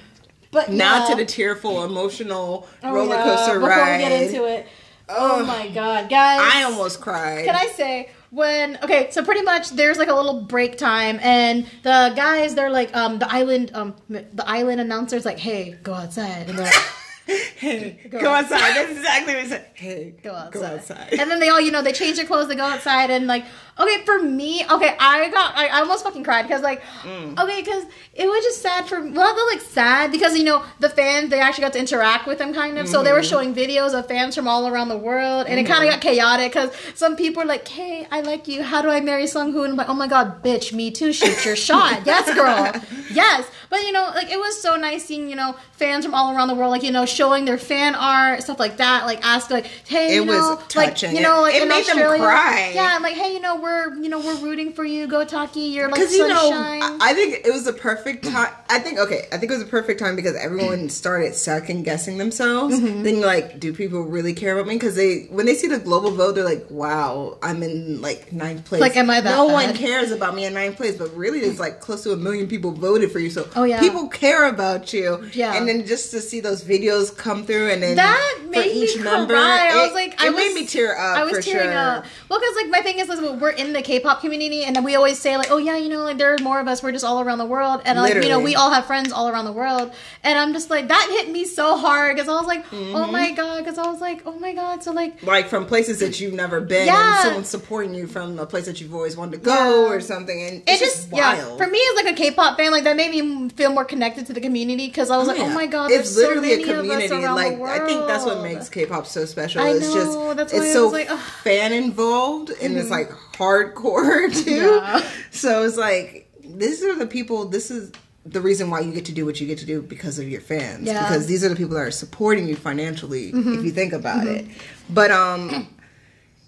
But Now to the tearful, emotional Oh, roller coaster Before ride. we get into it, oh Ugh. my god, guys! I almost cried. Can I say when okay, so pretty much there's like a little break time and the guys they're like um the island um the island announcers like, hey, go outside and they're like Hey, Go go, outside. That's exactly what he said. Hey, go outside. Go outside. And then they all, you know, they change their clothes, they go outside and like okay, for me, okay, I got I, I almost fucking cried because like Mm. okay, because it was just sad for well not like sad because you know the fans they actually got to interact with them kind of so they were Mm-hmm. showing videos of fans from all around the world and it kind of got chaotic because some people were like hey I like you how do I marry Sung Hoon I'm like oh my god bitch me too shoot your shot yes girl yes but you know like it was so nice seeing you know fans from all around the world like you know showing their fan art stuff like that like ask like hey It you was know like touching. you know like It in made them Australia cry. yeah I'm like hey you know we're you know we're rooting for you go Taki you're like Because you know, sunshine I think it was the perfect time. I think okay, I think it was a perfect time because everyone started second guessing themselves. Mm-hmm. Then you're like, do people really care about me? Because they when they see the global vote, they're like, wow, I'm in like ninth place. Like, am I that No bad? one cares about me in ninth place, but really, it's like close to a million people voted for you. So Oh, yeah. people care about you. Yeah. and then just to see those videos come through, and then that for made each me member, cry. I was like, it I made was, me tear up. I was for tearing sure. up. Well, because like my thing is, is we're in the K-pop community, and then we always say like, oh yeah, you know, like there are more of us. We're just all around the world, and like you know, we all have friends all around the world. And I'm just like, that hit me so hard because I was like, Mm-hmm. oh my god, because I was like, oh my god, so like. like from places that you've never been Yeah. and someone supporting you from a place that you've always wanted to go Yeah. or something and It it's just, just, yeah for me as like a K-pop fan like that made me feel more connected to the community because I was like oh my god it's there's literally so a many of us community like i think that's what makes k-pop so special I it's know, just that's why it's so like, fan involved and it's like hardcore too Yeah. so it's like these are the people this is the reason why you get to do what you get to do because of your fans Yeah. because these are the people that are supporting you financially if you think about it but um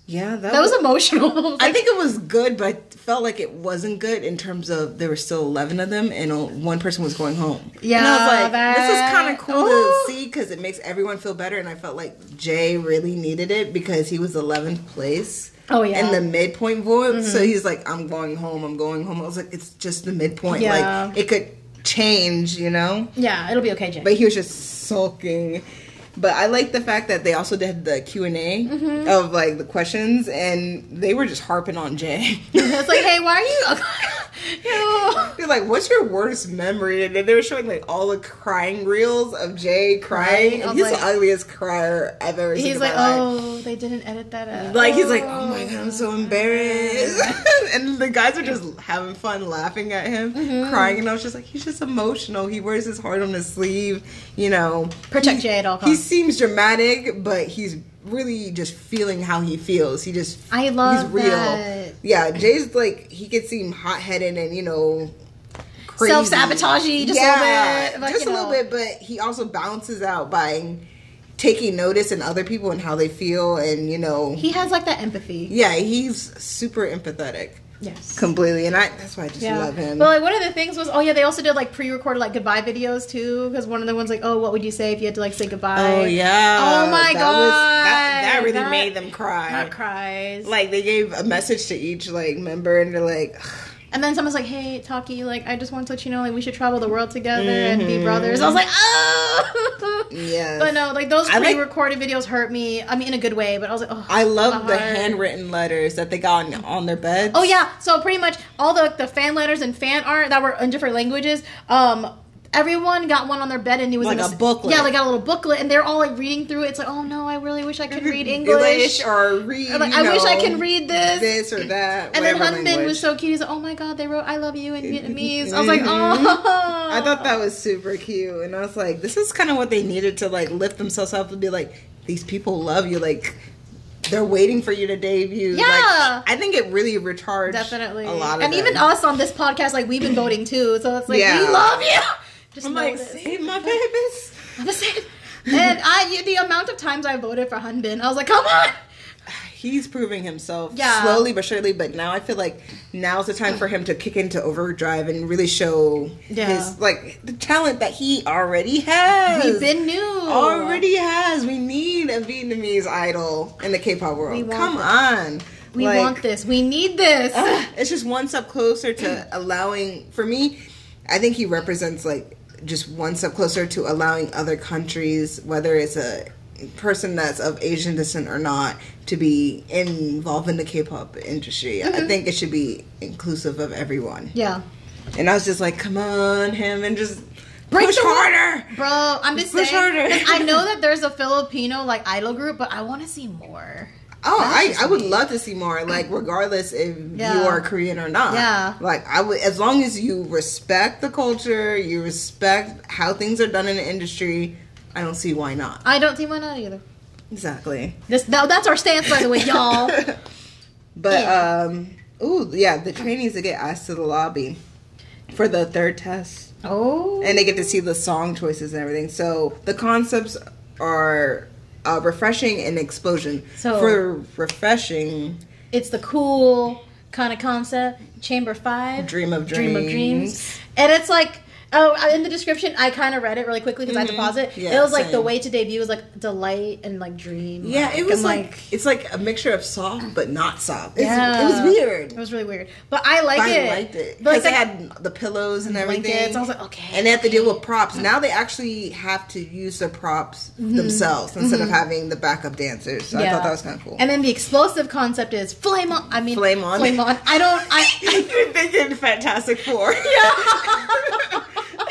yeah that was emotional I think it was good, but I felt like it wasn't good in terms of there were still eleven of them, and one person was going home. Yeah, and I was like, this is kind of cool Ooh. to see because it makes everyone feel better. And I felt like Jay really needed it because he was eleventh place. Oh, yeah. Mm-hmm. in the midpoint vote. So he's like, I'm going home. I'm going home. I was like, it's just the midpoint. Yeah. Like it could change, you know. yeah it'll be okay Jay But he was just sulking. But I like the fact that they also did the Q and A Mm-hmm. of like the questions, and they were just harping on Jay. it's like hey why are you They're like, "What's your worst memory?" And then they were showing like all the crying reels of Jay crying, Right. And he's like- the ugliest crier I've ever seen. He's like, life. oh, they didn't edit that out. Like he's like, oh my god, I'm so embarrassed, and the guys are just having fun, laughing at him, Mm-hmm. crying, and I was just like, he's just emotional. He wears his heart on his sleeve, you know. Protect He- Jay at all costs. Seems dramatic, but he's really just feeling how he feels. He just, I love he's real. that. Yeah, Jay's like he could seem hot headed and you know. Crazy. Self-sabotagey just a little bit, but, just a little bit, but he also balances out by taking notice in other people and how they feel, and you know, He has like that empathy. yeah, he's super empathetic. Yes. completely, and I that's why I just Yeah. love him. But like one of the things was, oh yeah, they also did like pre-recorded like goodbye videos too, because one of the ones like, oh, what would you say if you had to like say goodbye? oh yeah, Oh my that god, was- that, that really That- made them cry. That cries. Like they gave a message to each like member, and they're like, and then someone's like, hey, Taki, like I just want to let you know, like we should travel the world together and be Mhm. brothers. I was like, oh. yeah." But no, like those pre-recorded videos hurt me. I mean, in a good way, but I was like, oh. I love the handwritten letters that they got on, on their beds. Oh yeah, so pretty much all the the fan letters and fan art that were in different languages. Um, everyone got one on their bed, and it was Like in a booklet. Yeah, they got a little booklet, and they're all like reading through it. It's like, oh no, I really wish I could read English. English or read. Or, like, I wish I can read this. this or that. and then Hanbin language. was so cute. He's like, oh my god, they wrote "I love you" in Vietnamese. I was like, mm-hmm. oh. I thought that was super cute, and I was like, this is kind of what they needed to like lift themselves up and be like, these people love you, like. They're waiting for you to debut. Yeah. Like, I think it really recharged definitely a lot of and even us on this podcast, like we've been voting too. So it's like Yeah. we love you. Just I'm like, this. save my babies. Same. And I, the amount of times I voted for Hanbin, I was like, come on. He's proving himself Yeah. slowly but surely. But now I feel like now's the time for him to kick into overdrive and really show Yeah. his like the talent that he already has. We've been new. already has. We need a Vietnamese idol in the K-pop world. Come it. on, We Like, want this. We need this. ugh, it's just one step closer to allowing. For me, I think he represents like just one step closer to allowing other countries, whether it's a person that's of Asian descent or not, to be involved in the K-pop industry. I Mm-hmm. think it should be inclusive of everyone. yeah. And I was just like, come on, him, and just Break push harder. Bro, I'm just Push saying. I know that there's a Filipino like idol group, but I want to see more. Oh, I, I would me. love to see more. Like, regardless if Yeah. you are Korean or not. Yeah. Like, I would, as long as you respect the culture, you respect how things are done in the industry. I don't see why not. I don't see why not either. Exactly. This that, that's our stance, by the way, y'all. But Yeah. um, ooh, yeah, the trainees they get asked to the lobby for the third test, Oh, and they get to see the song choices and everything. So the concepts are uh, refreshing and explosion. So- for refreshing, it's the cool kind of concept. Chamber Five, Dream of Dream of Dreams. Dreams, and it's like. Oh, uh, in the description, I kind of read it really quickly because I had to Mhm. pause it. Yeah, it was like the way to debut was like delight and like dream. Yeah, it was and, like, it's like a mixture of soft but not soft. It's, Yeah. It was weird. It was really weird, but I like it. I liked it because they had the pillows and everything. blankets. I was like, okay. and they have to deal with props. Now they actually have to use the props mm-hmm. themselves instead of mm-hmm. having the backup dancers. So I thought that was kind of cool. And then the explosive concept is flame on. I mean, Flame on. Flame on. I don't. I. You're thinking Fantastic Four.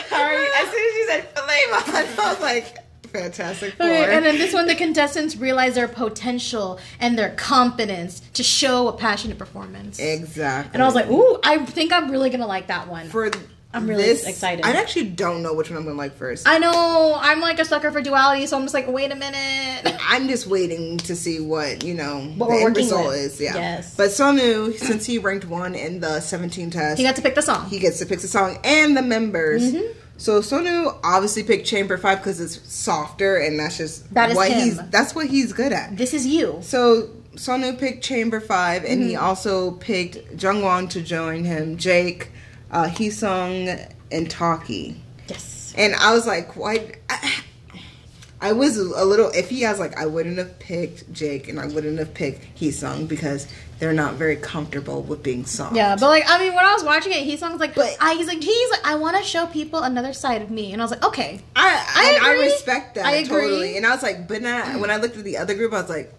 Sorry, as soon as you said flame on, I was like Fantastic Four. Okay, and then this one, the contestants realize their potential and their confidence to show a passionate performance. exactly. And I was like, ooh, I think I'm really gonna like that one. for I'm really this, excited. I actually don't know which one I'm gonna like first. I know I'm like a sucker for duality, so I'm just like, wait a minute. I'm just waiting to see what you know What the we're end result with. is. Yeah. Yes. But Sunoo, since he ranked one in the 17 test, He got to pick the song. he gets to pick the song and the members. Mm-hmm. So Sunoo obviously picked Chamber Five because it's softer, and that's just That is what him. he's that's what he's good at. this is you. So Sunoo picked Chamber Five, and Mm-hmm. he also picked Jungwon to join him, Jake, uh, Heeseung, and Taki. Yes. And I was like, why? I, I was a little iffy. I was like, I wouldn't have picked Jake, and I wouldn't have picked Heeseung because they're not very comfortable with being soft. Yeah, but like I mean, when I was watching it, he sounds like, But- I, he's like, he's like, I want to show people another side of me, and I was like, okay, I I I, respect that I agree. totally. And I was like, but not, when I looked at the other group, I was like,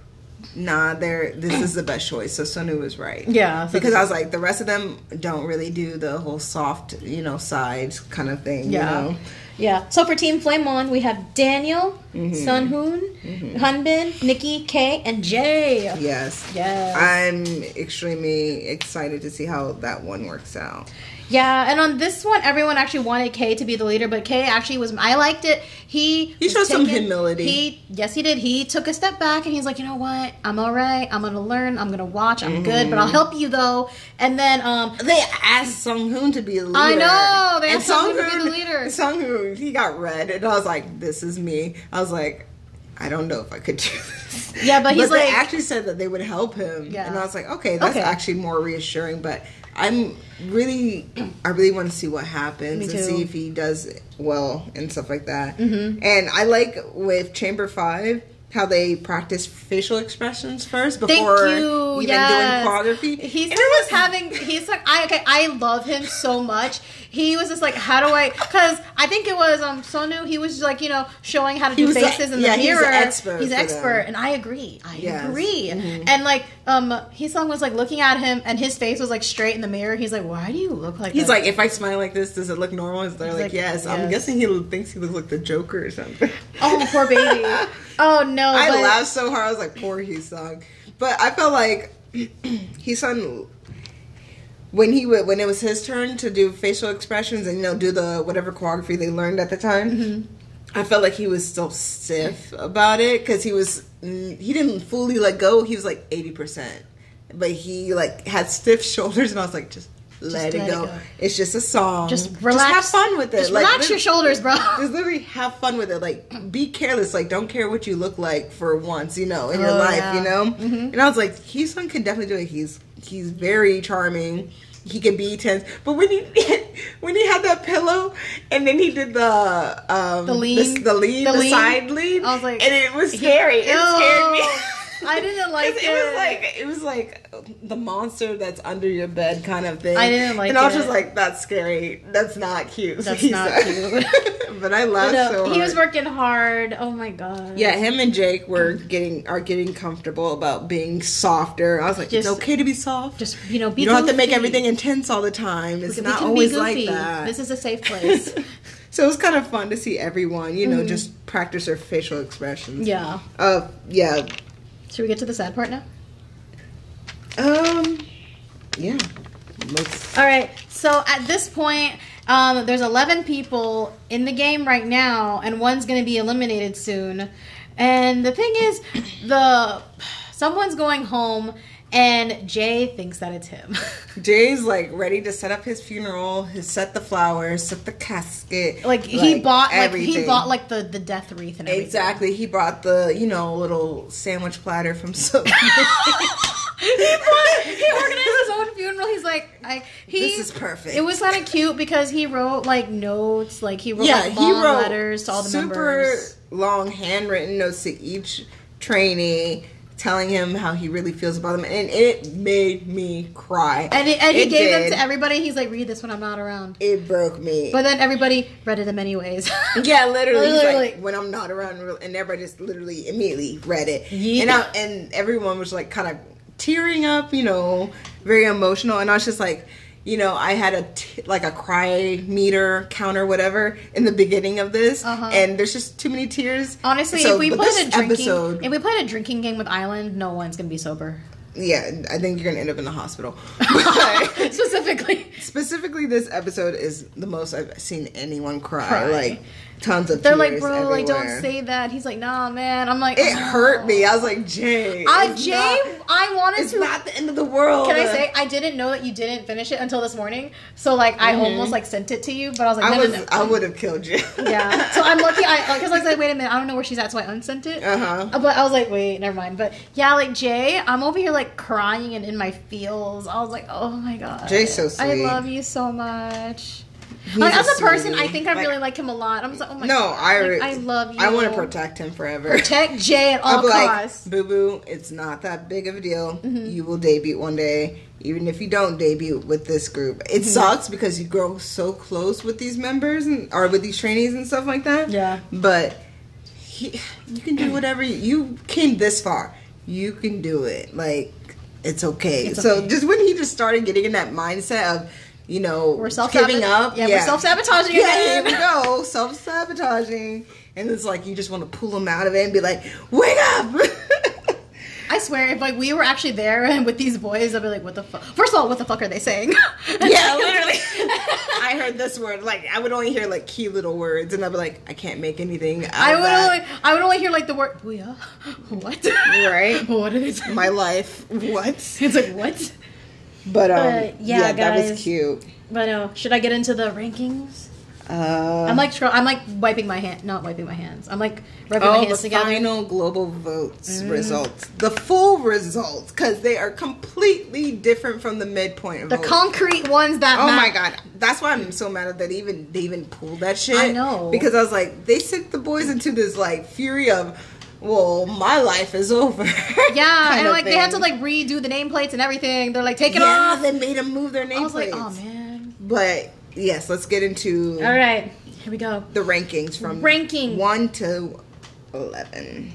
nah, they're this is the best choice. So Sunoo was right. Yeah, so because I was like, the rest of them don't really do the whole soft, you know, side kind of thing. Yeah. You know? Yeah. So for Team Flame On, we have Daniel, Mm-hmm. Sunghoon, Hanbin, Nikki, Kay, and Jay. Yes. Yes. I'm extremely excited to see how that one works out. Yeah, and on this one, everyone actually wanted Kay to be the leader, but Kay actually was. I liked it. He He showed some humility. He yes, he did. He took a step back and he's like, you know what? I'm all right. I'm gonna learn. I'm gonna watch. I'm good, but I'll help you though. And then um, They asked Sung Hoon to be the leader. I know, they asked Sung Hoon to be the leader. Sung Hoon, he got red, and I was like, "This is me." I was like, I don't know if I could do this. Yeah, but he's they like- actually said that they would help him, Yeah. and I was like, okay, that's Okay. actually more reassuring. But I'm really, I really want to see what happens and see if he does well and stuff like that. Mm-hmm. And I like with Chamber Five how they practice facial expressions first before even yes. doing choreography. He And was having. He's like, I okay. I love him so much. He was just like, how do I? Because I think it was um Sunoo. He was just like you know showing how to do was a- faces in the yeah, he's mirror. an expert He's for expert, them. and I agree. I Yes. Mm-hmm. agree. And like um, Heeseung was like looking at him, and his face was like straight in the mirror. He's like, why do you look like? He's that? like, if I smile like this, does it look normal? Is they're He's like, like, yes. I'm guessing he thinks he looks like the Joker or something. oh poor baby. Oh no. I but- laughed so hard. I was like, poor Heeseung. But I felt like Heeseung, when he would, when it was his turn to do facial expressions and you know do the whatever choreography they learned at the time, Mm-hmm. I felt like he was still stiff about it because he was mm, he didn't fully let go. He was like eighty percent, but he like had stiff shoulders, and I was like, just. Let, it, let it go. go. It's just a song. Just relax. have fun with it. Just Like, relax your shoulders, bro. just literally have fun with it. Like, be careless. Like, don't care what you look like for once, you know, in your Oh, life, yeah. you know. And I was like, Heeseung can definitely do it. He's he's very charming. He can be tense, but when he when he had that pillow and then he did the um The lean? the, the lean, The the, lean? side lean, I was like- and it was scary. It scared me. I didn't like it. it was like it was like the monster that's under your bed kind of thing. I didn't like it. and I was just like, "That's scary. That's not cute." That's he not cute. but I laughed But, uh, so hard. he was working hard. Oh my god. Yeah, him and Jake were getting are getting comfortable about being softer. I was like, Just- it's okay to be soft. Just you know, be you don't have to make everything intense all the time. It's not always like that. This is a safe place. so it was kind of fun to see everyone, you know, Mm-hmm. just practice their facial expressions. yeah. Uh, yeah. Should we get to the sad part now? Um. Yeah. Let's, All right. So at this point, um, there's 11 people in the game right now, and one's going to be eliminated soon. And the thing is, the someone's going home, and Jay thinks that it's him. Jay's like ready to set up his funeral. His set the flowers, set the casket. like he bought, like he bought like the the death wreath and everything. Exactly. He brought the, you know, little sandwich platter from Subway. he bought, he organized his own funeral. He's like, I he. This is perfect. It was kind of cute because he wrote like notes, like he wrote yeah, like, long wrote letters to all the super members. Super long handwritten notes to each trainee telling him how he really feels about them and it made me cry. And, it, and he It gave them to everybody. He's like, read this when I'm not around. It broke me. But then everybody read it anyways. yeah, literally, Literally. like when I'm not around, and everybody just literally immediately read it, Yeah. and I, and everyone was like kind of tearing up, you know, very emotional, and I was just like, you know, I had a t- like a cry meter counter, whatever, in the beginning of this, Uh-huh. and there's just too many tears. Honestly, So, if we played a drinking, episode, if we played a drinking game with Island, no one's gonna be sober. yeah, I think you're gonna end up in the hospital. Specifically, specifically, this episode is the most I've seen anyone cry, Cry. like tons of. they're like, bro, like don't say that. He's like, nah, man. I'm like, It oh. hurt me. I was like, Jay. I Jay, not- I wanted to. it's to. not the end of the world. Can I say I didn't know that you didn't finish it until this morning? So like I almost like sent it to you, but I was like, Mm-hmm. I no, was. no, no. I would have killed you. Yeah. So I'm lucky. I because I was like, wait a minute, I don't know where she's at, so I unsent it. Uh-huh. But I was like, wait, never mind. But yeah, like Jay, I'm over here like crying and in my feels. I was like, oh my god, Jay's so sweet I love you so much. He's Like, as a person. I think I Like, really like him a lot. I'm like, oh my No, god, I. like, I love you. I want to protect him forever. protect Jay at all like, costs. boo boo, it's not that big of a deal. Mm-hmm. You will debut one day, even if you don't debut with this group. It Mm-hmm. sucks because you grow so close with these members and or with these trainees and stuff like that. Yeah. But he, you can do whatever you, you came this far. You can do it. Like it's okay. It's so okay. just when he just started getting in that mindset of you know We're self giving up, Yeah, we're self sabotaging yeah, here we go. Self sabotaging. And it's like you just want to pull them out of it and be like, wake up. I swear, if like we were actually there and with these boys, I'd be like, what the fuck? First of all, what the fuck are they saying? yeah, literally. I heard this word. Like I would only hear like key little words, and I'd be like, I can't make anything. Out I would that. only, I would only hear like the word booyah. What? Right. What they my life. What? It's like what? But um, yeah, yeah, that was cute. But no, should I get into the rankings? Uh, I'm like scroll- I'm like wiping my hand, not wiping my hands. I'm like rubbing my Oh, hands the together. final global votes Mm. results. The full results, because they are completely different from the midpoint of the vote. concrete ones that. Oh ma- my god, that's why I'm so mad at that even they even pulled that shit. I know. because I was like, they sent the boys into this like fury of, well, my life is over. Yeah, and like they had to like redo the nameplates and everything. They're like, take it yeah, off. they made them move their nameplates. I was like, oh man. But yes, let's get into All right, here we go. the rankings from Ranking. one to eleven.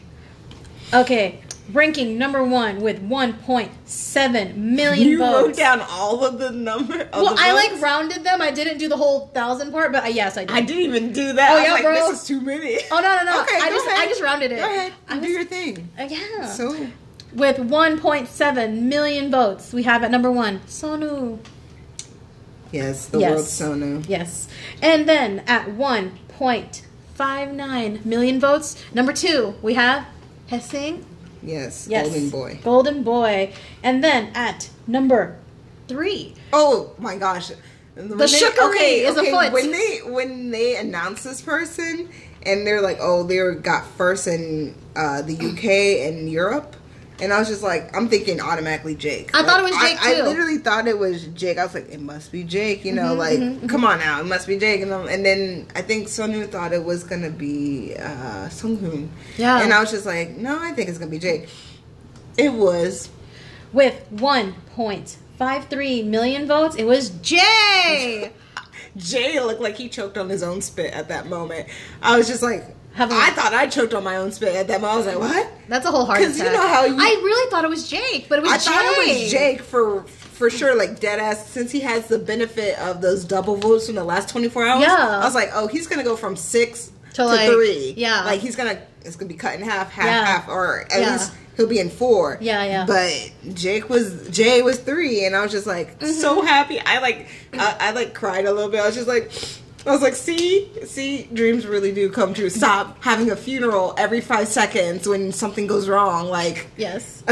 Okay, ranking number one with 1.7 million You votes. wrote down all of the number. Of well, the I like rounded them. I didn't do the whole thousand part, but uh, yes, I did. I didn't even do that. Oh, I was yeah, like, bro. This is too many. Oh no no no! Okay, I just ahead. I just rounded it. Go ahead. I do was- your thing. Uh, yeah. So With 1.7 million votes, we have at number one Sunoo. yes, the Yes. world Sunoo. Yes, and then at 1.59 million votes, number two we have Heeseung. Yes, Yes, Golden Boy. Golden Boy, and then at number three, Oh my gosh. The Shookery is afoot. When they when they announce this person and they're like, oh, they got first in uh, the UK and Europe. And I was just like, I'm thinking automatically Jake. I Like, thought it was Jake, I, too. I literally thought it was Jake. I was like, it must be Jake. You know, Mm-hmm, like, come on now, it must be Jake. And, and then I think Sunoo thought it was gonna be uh, Sunghoon. Yeah. And I was just like, no, I think it's gonna be Jake. It was. with 1.53 million votes, it was Jay. Jay looked like he choked on his own spit at that moment. I was just like, Have I thought I choked on my own spit at that moment. I was like, what? That's a whole heart 'Cause attack. you know how you- I really thought it was Jake, but it was I Jay. thought it was Jake for for sure, like dead ass. Since he has the benefit of those double votes from the last twenty four hours, Yeah. I was like, oh, he's gonna go from six To, to, like, three. yeah. like he's gonna it's gonna be cut in half, half, Yeah. half, or at Yeah. least he'll be in four. Yeah, yeah. But Jake was Jay was three, and I was just like Mm-hmm. so happy. I like I, I like cried a little bit. I was just like. I was like, see, see, dreams really do come true. Stop having a funeral every five seconds when something goes wrong. Like, Yes.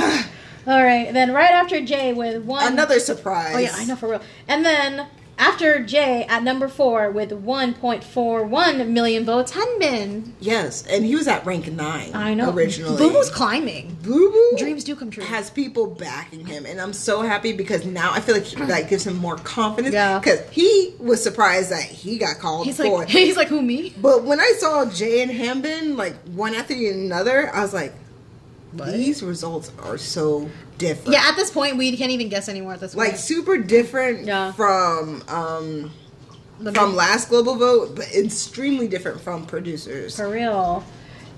All right. Then right after Jay with one. another surprise. Oh yeah, I know for real. And then after Jay at number four with 1.41 million votes, Hanbin. Yes, and he was at rank nine. I know. originally. Boo Boo's climbing. Boo Boo Dreams do come true. Has people backing him, and I'm so happy because now I feel like that gives him more confidence. Yeah. because he was surprised that he got called He's for. like, he's like, who me? but when I saw Jay and Hanbin like one after the another, I was like, What? these results are so different. Yeah, at this point, we can't even guess anymore at this point. like super different Yeah. from um The from main- last global vote, but extremely different from producers. For real.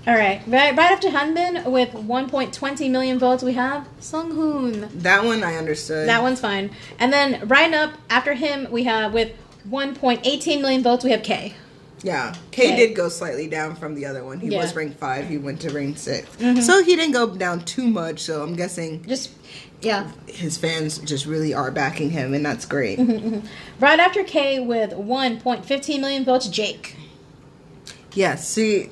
All right. Right, right after Hanbin with 1.20 million votes, we have Sung Hoon. That one I understood. That one's fine. And then right up after him, we have with 1.18 million votes, we have K. Yeah, K did go slightly down from the other one. He Yeah. Mm-hmm. was ranked five. He went to rank 6 so he didn't go down too much. So I'm guessing Just yeah. his fans just really are backing him, and that's great. Mm-hmm. Right after K with 1.15 million votes, Jake. Yeah. See,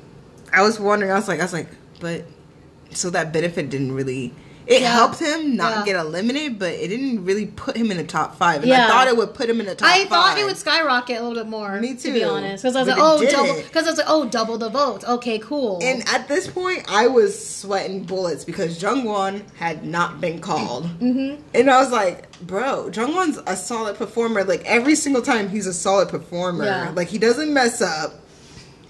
I was wondering. I was like, I was like, but so that benefit didn't really. It Yeah. helped him not Yeah. get eliminated, but it didn't really put him in the top five. And Yeah. I thought it would put him in the top I five. thought it would skyrocket a little bit more. Me too, To be honest, because I was But like, oh, didn't. double. Because I was like, oh, double the votes. Okay, cool. And at this point, I was sweating bullets because Jungwon had not been called. Mm-hmm. And I was like, bro, Jungwon's a solid performer. Like, every single time, he's a solid performer. Like, he doesn't mess up.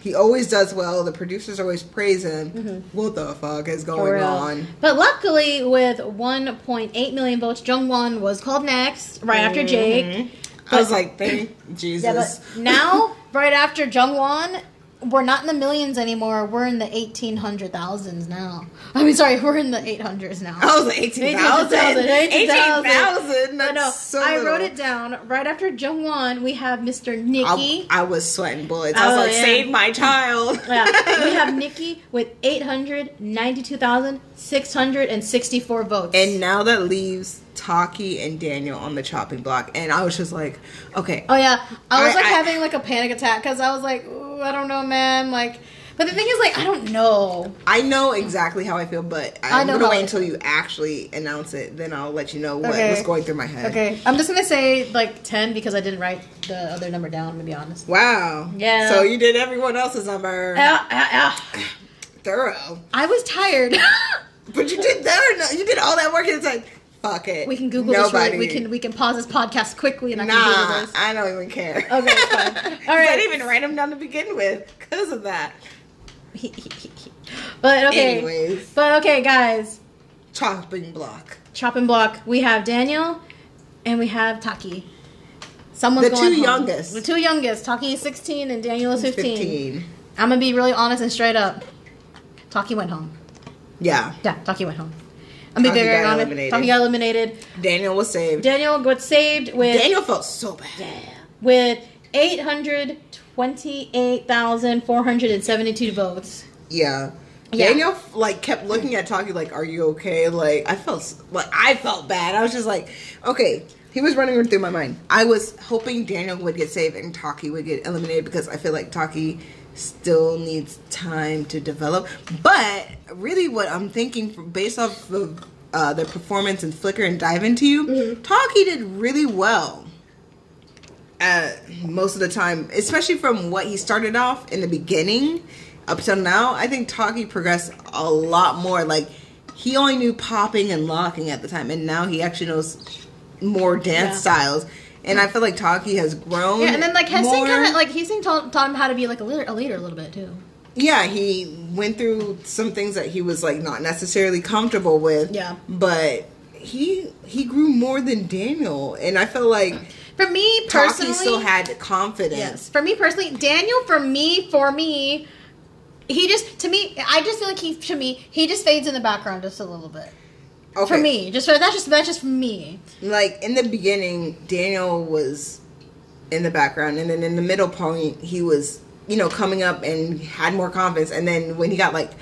He always does well. The producers always praise him. What the fuck is Mm-hmm. Going on? But luckily, with 1.8 million votes, Jungwon was called next, right after Jake. I was like, thank Jesus. Yeah, but now, right after Jungwon, we're not in the millions anymore. We're in the 1800 thousands now. I mean, sorry, we're in the 800s now. I was like, 18,000. 18,000. 18,000. I. That's so I wrote it down. Right after Jungwon, we have Mr. I, Nikki. I was sweating bullets. I was Oh, like, yeah. save my child. yeah, we have Nikki with 892,664 votes. And now that leaves Taki and Daniel on the chopping block, and I was just like, okay, Oh yeah, I was I- like I- having like a panic attack because I was like, Ooh, I don't know, man. Like, But the thing is, like, I don't know. I know exactly how I feel, but I I'm know gonna wait until you actually announce it. Then I'll let you know what Okay. was going through my head. Okay, I'm just gonna say like ten because I didn't write the other number down. To be honest. Wow. Yeah. So you did everyone else's number. Ah. Thorough. I was tired. But you did that. You did all that work and it's like, fuck it. we can Google Nobody. this. Really, we can we can pause this podcast quickly and I can Google this. I don't even care. Okay, fine. All I right. didn't even write them down to begin with because of that. but okay. Anyways, But okay, guys. chopping block. Chopping block. We have Daniel, and we have Taki. Someone's The two home. youngest. The two youngest. Taki is 16 and Daniel is 15. 15. I'm gonna be really honest and straight up. Taki went home. Yeah. Yeah, Taki went home. I'm gonna be Taki very got honest. eliminated. Taki got eliminated. Daniel was saved. Daniel got saved with Daniel felt so bad. with 828,472 votes. Yeah. Yeah. Daniel like kept looking at Taki like, "Are you okay?" Like I felt like I felt bad. I was just like, okay. He was running through my mind. I was hoping Daniel would get saved and Taki would get eliminated because I feel like Taki still needs time to develop. But really, what I'm thinking, from, based off of uh, their performance in Flicker and Dive Into You, Taki did really well. Uh, most of the time, especially from what he started off in the beginning up till now, I think Taki progressed a lot more. Like he only knew popping and locking at the time, and now he actually knows more dance Yeah. styles. And I feel like Taki has grown. Yeah, and then like more. kind of like Heeseung taught, taught him how to be like a leader, a leader a little bit too. yeah, he went through some things that he was like not necessarily comfortable with. Yeah. but he he grew more than Daniel, and I feel like For me Taki personally, still had confidence. yes. For me personally, Daniel. For me, for me, he just to me, I just feel like he to me, he just fades in the background just a little bit. Okay. For me, just for that's just that's just for me. like in the beginning daniel was in the background and then in the middle point he was you know coming up and had more confidence. And then when he got like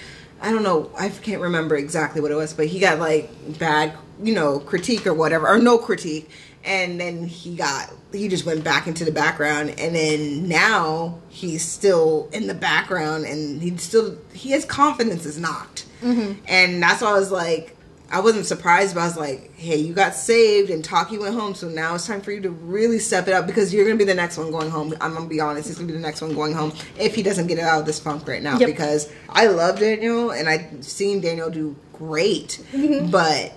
i don't know i can't remember exactly what it was but he got like bad you know critique or whatever or no critique. And then he got he just went back into the background. And then now he's still in the background and he still he has confidence is knocked. Mm-hmm. And that's why i was like I wasn't surprised, but I was like, hey, you got saved and Taki went home, so now it's time for you to really step it up because you're going to be the next one going home. I'm going to be honest, he's going to be the next one going home if he doesn't get it out of this funk right now Yep. because I love Daniel and I've seen Daniel do great, mm-hmm. but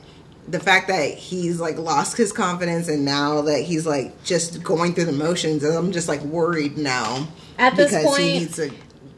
the fact that he's like lost his confidence and now that he's like just going through the motions, and I'm just like worried now At this because point- he needs to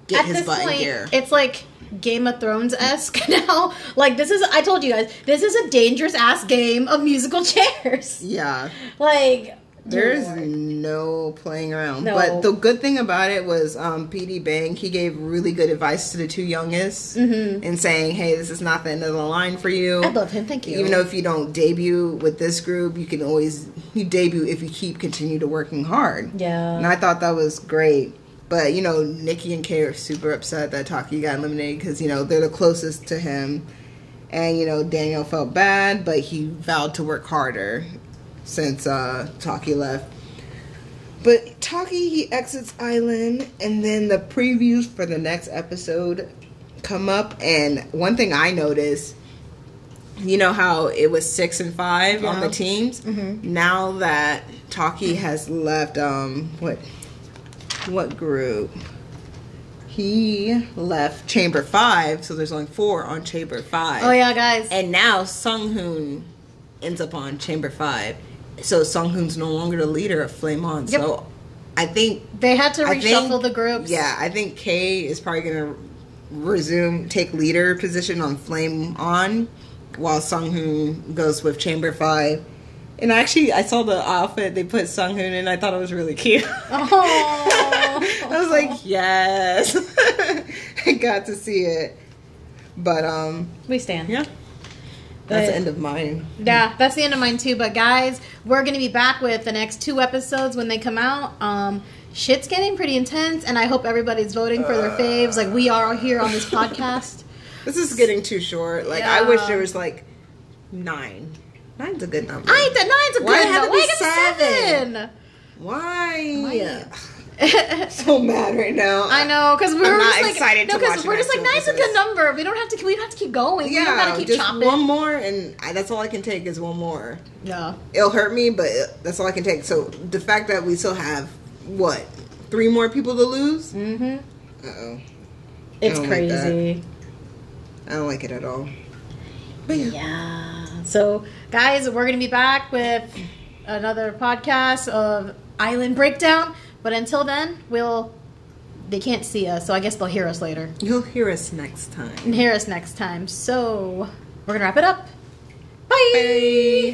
get At his this butt in point, gear. it's like Game of Thrones esque now. Like this is, I told you guys, this is a dangerous ass game of musical chairs. yeah. Like There's no playing around. No. But the good thing about it was um, PD Bang, he gave really good advice to the two youngest Mm-hmm. and saying, hey, this is not the end of the line for you. I love him. Thank you. Even though if you don't debut with this group, you can always you debut if you keep continue to working hard. Yeah. And I thought that was great. But you know, Nikki and K are super upset that Taki got eliminated because you know they're the closest to him, and you know Daniel felt bad, but he vowed to work harder since uh, Taki left. But Taki he exits island, and then the previews for the next episode come up. And one thing I noticed, you know how it was six and five on the teams. Now that Taki has left, um, what what group? He left Chamber Five, so there's only four on Chamber Five. oh yeah, guys. And now Sung Hoon ends up on Chamber Five. So Sung Hoon's no longer the leader of Flame On. Yep. So I think they had to I reshuffle think- the groups. Yeah, I think K is probably gonna resume take leader position on Flame On while Sung Hoon goes with Chamber Five. And actually I saw the outfit they put Sung Hoon in, I thought it was really cute. Oh. I was like, yes. I got to see it. But um we stand. yeah. That's the end of mine. Yeah, that's the end of mine too. But guys, we're gonna be back with the next two episodes when they come out. Um, shit's getting pretty intense, and I hope everybody's voting for their faves, like we are here on this podcast. This is getting too short. Like I wish there was like nine. Nine's a good number. I the nine's a Why good it had to number. be Why seven? seven? Why? Why? so mad right now. I know because we I'm not just like excited no because we're just like nice a good number. We don't have to we don't have to keep going. we don't Yeah, gotta keep just chopping. one more, and I, that's all I can take is one more. yeah. It'll hurt me, but it, that's all I can take. So the fact that we still have what three more people to lose? Mm-hmm. Uh oh, It's like crazy. I don't like it at all. But yeah. Yeah. So, guys, we're going to be back with another podcast of Island Breakdown. But until then, we'll. They can't see us, so I guess they'll hear us later. you'll hear us next time. And hear us next time. So, we're going to wrap it up. Bye. Bye.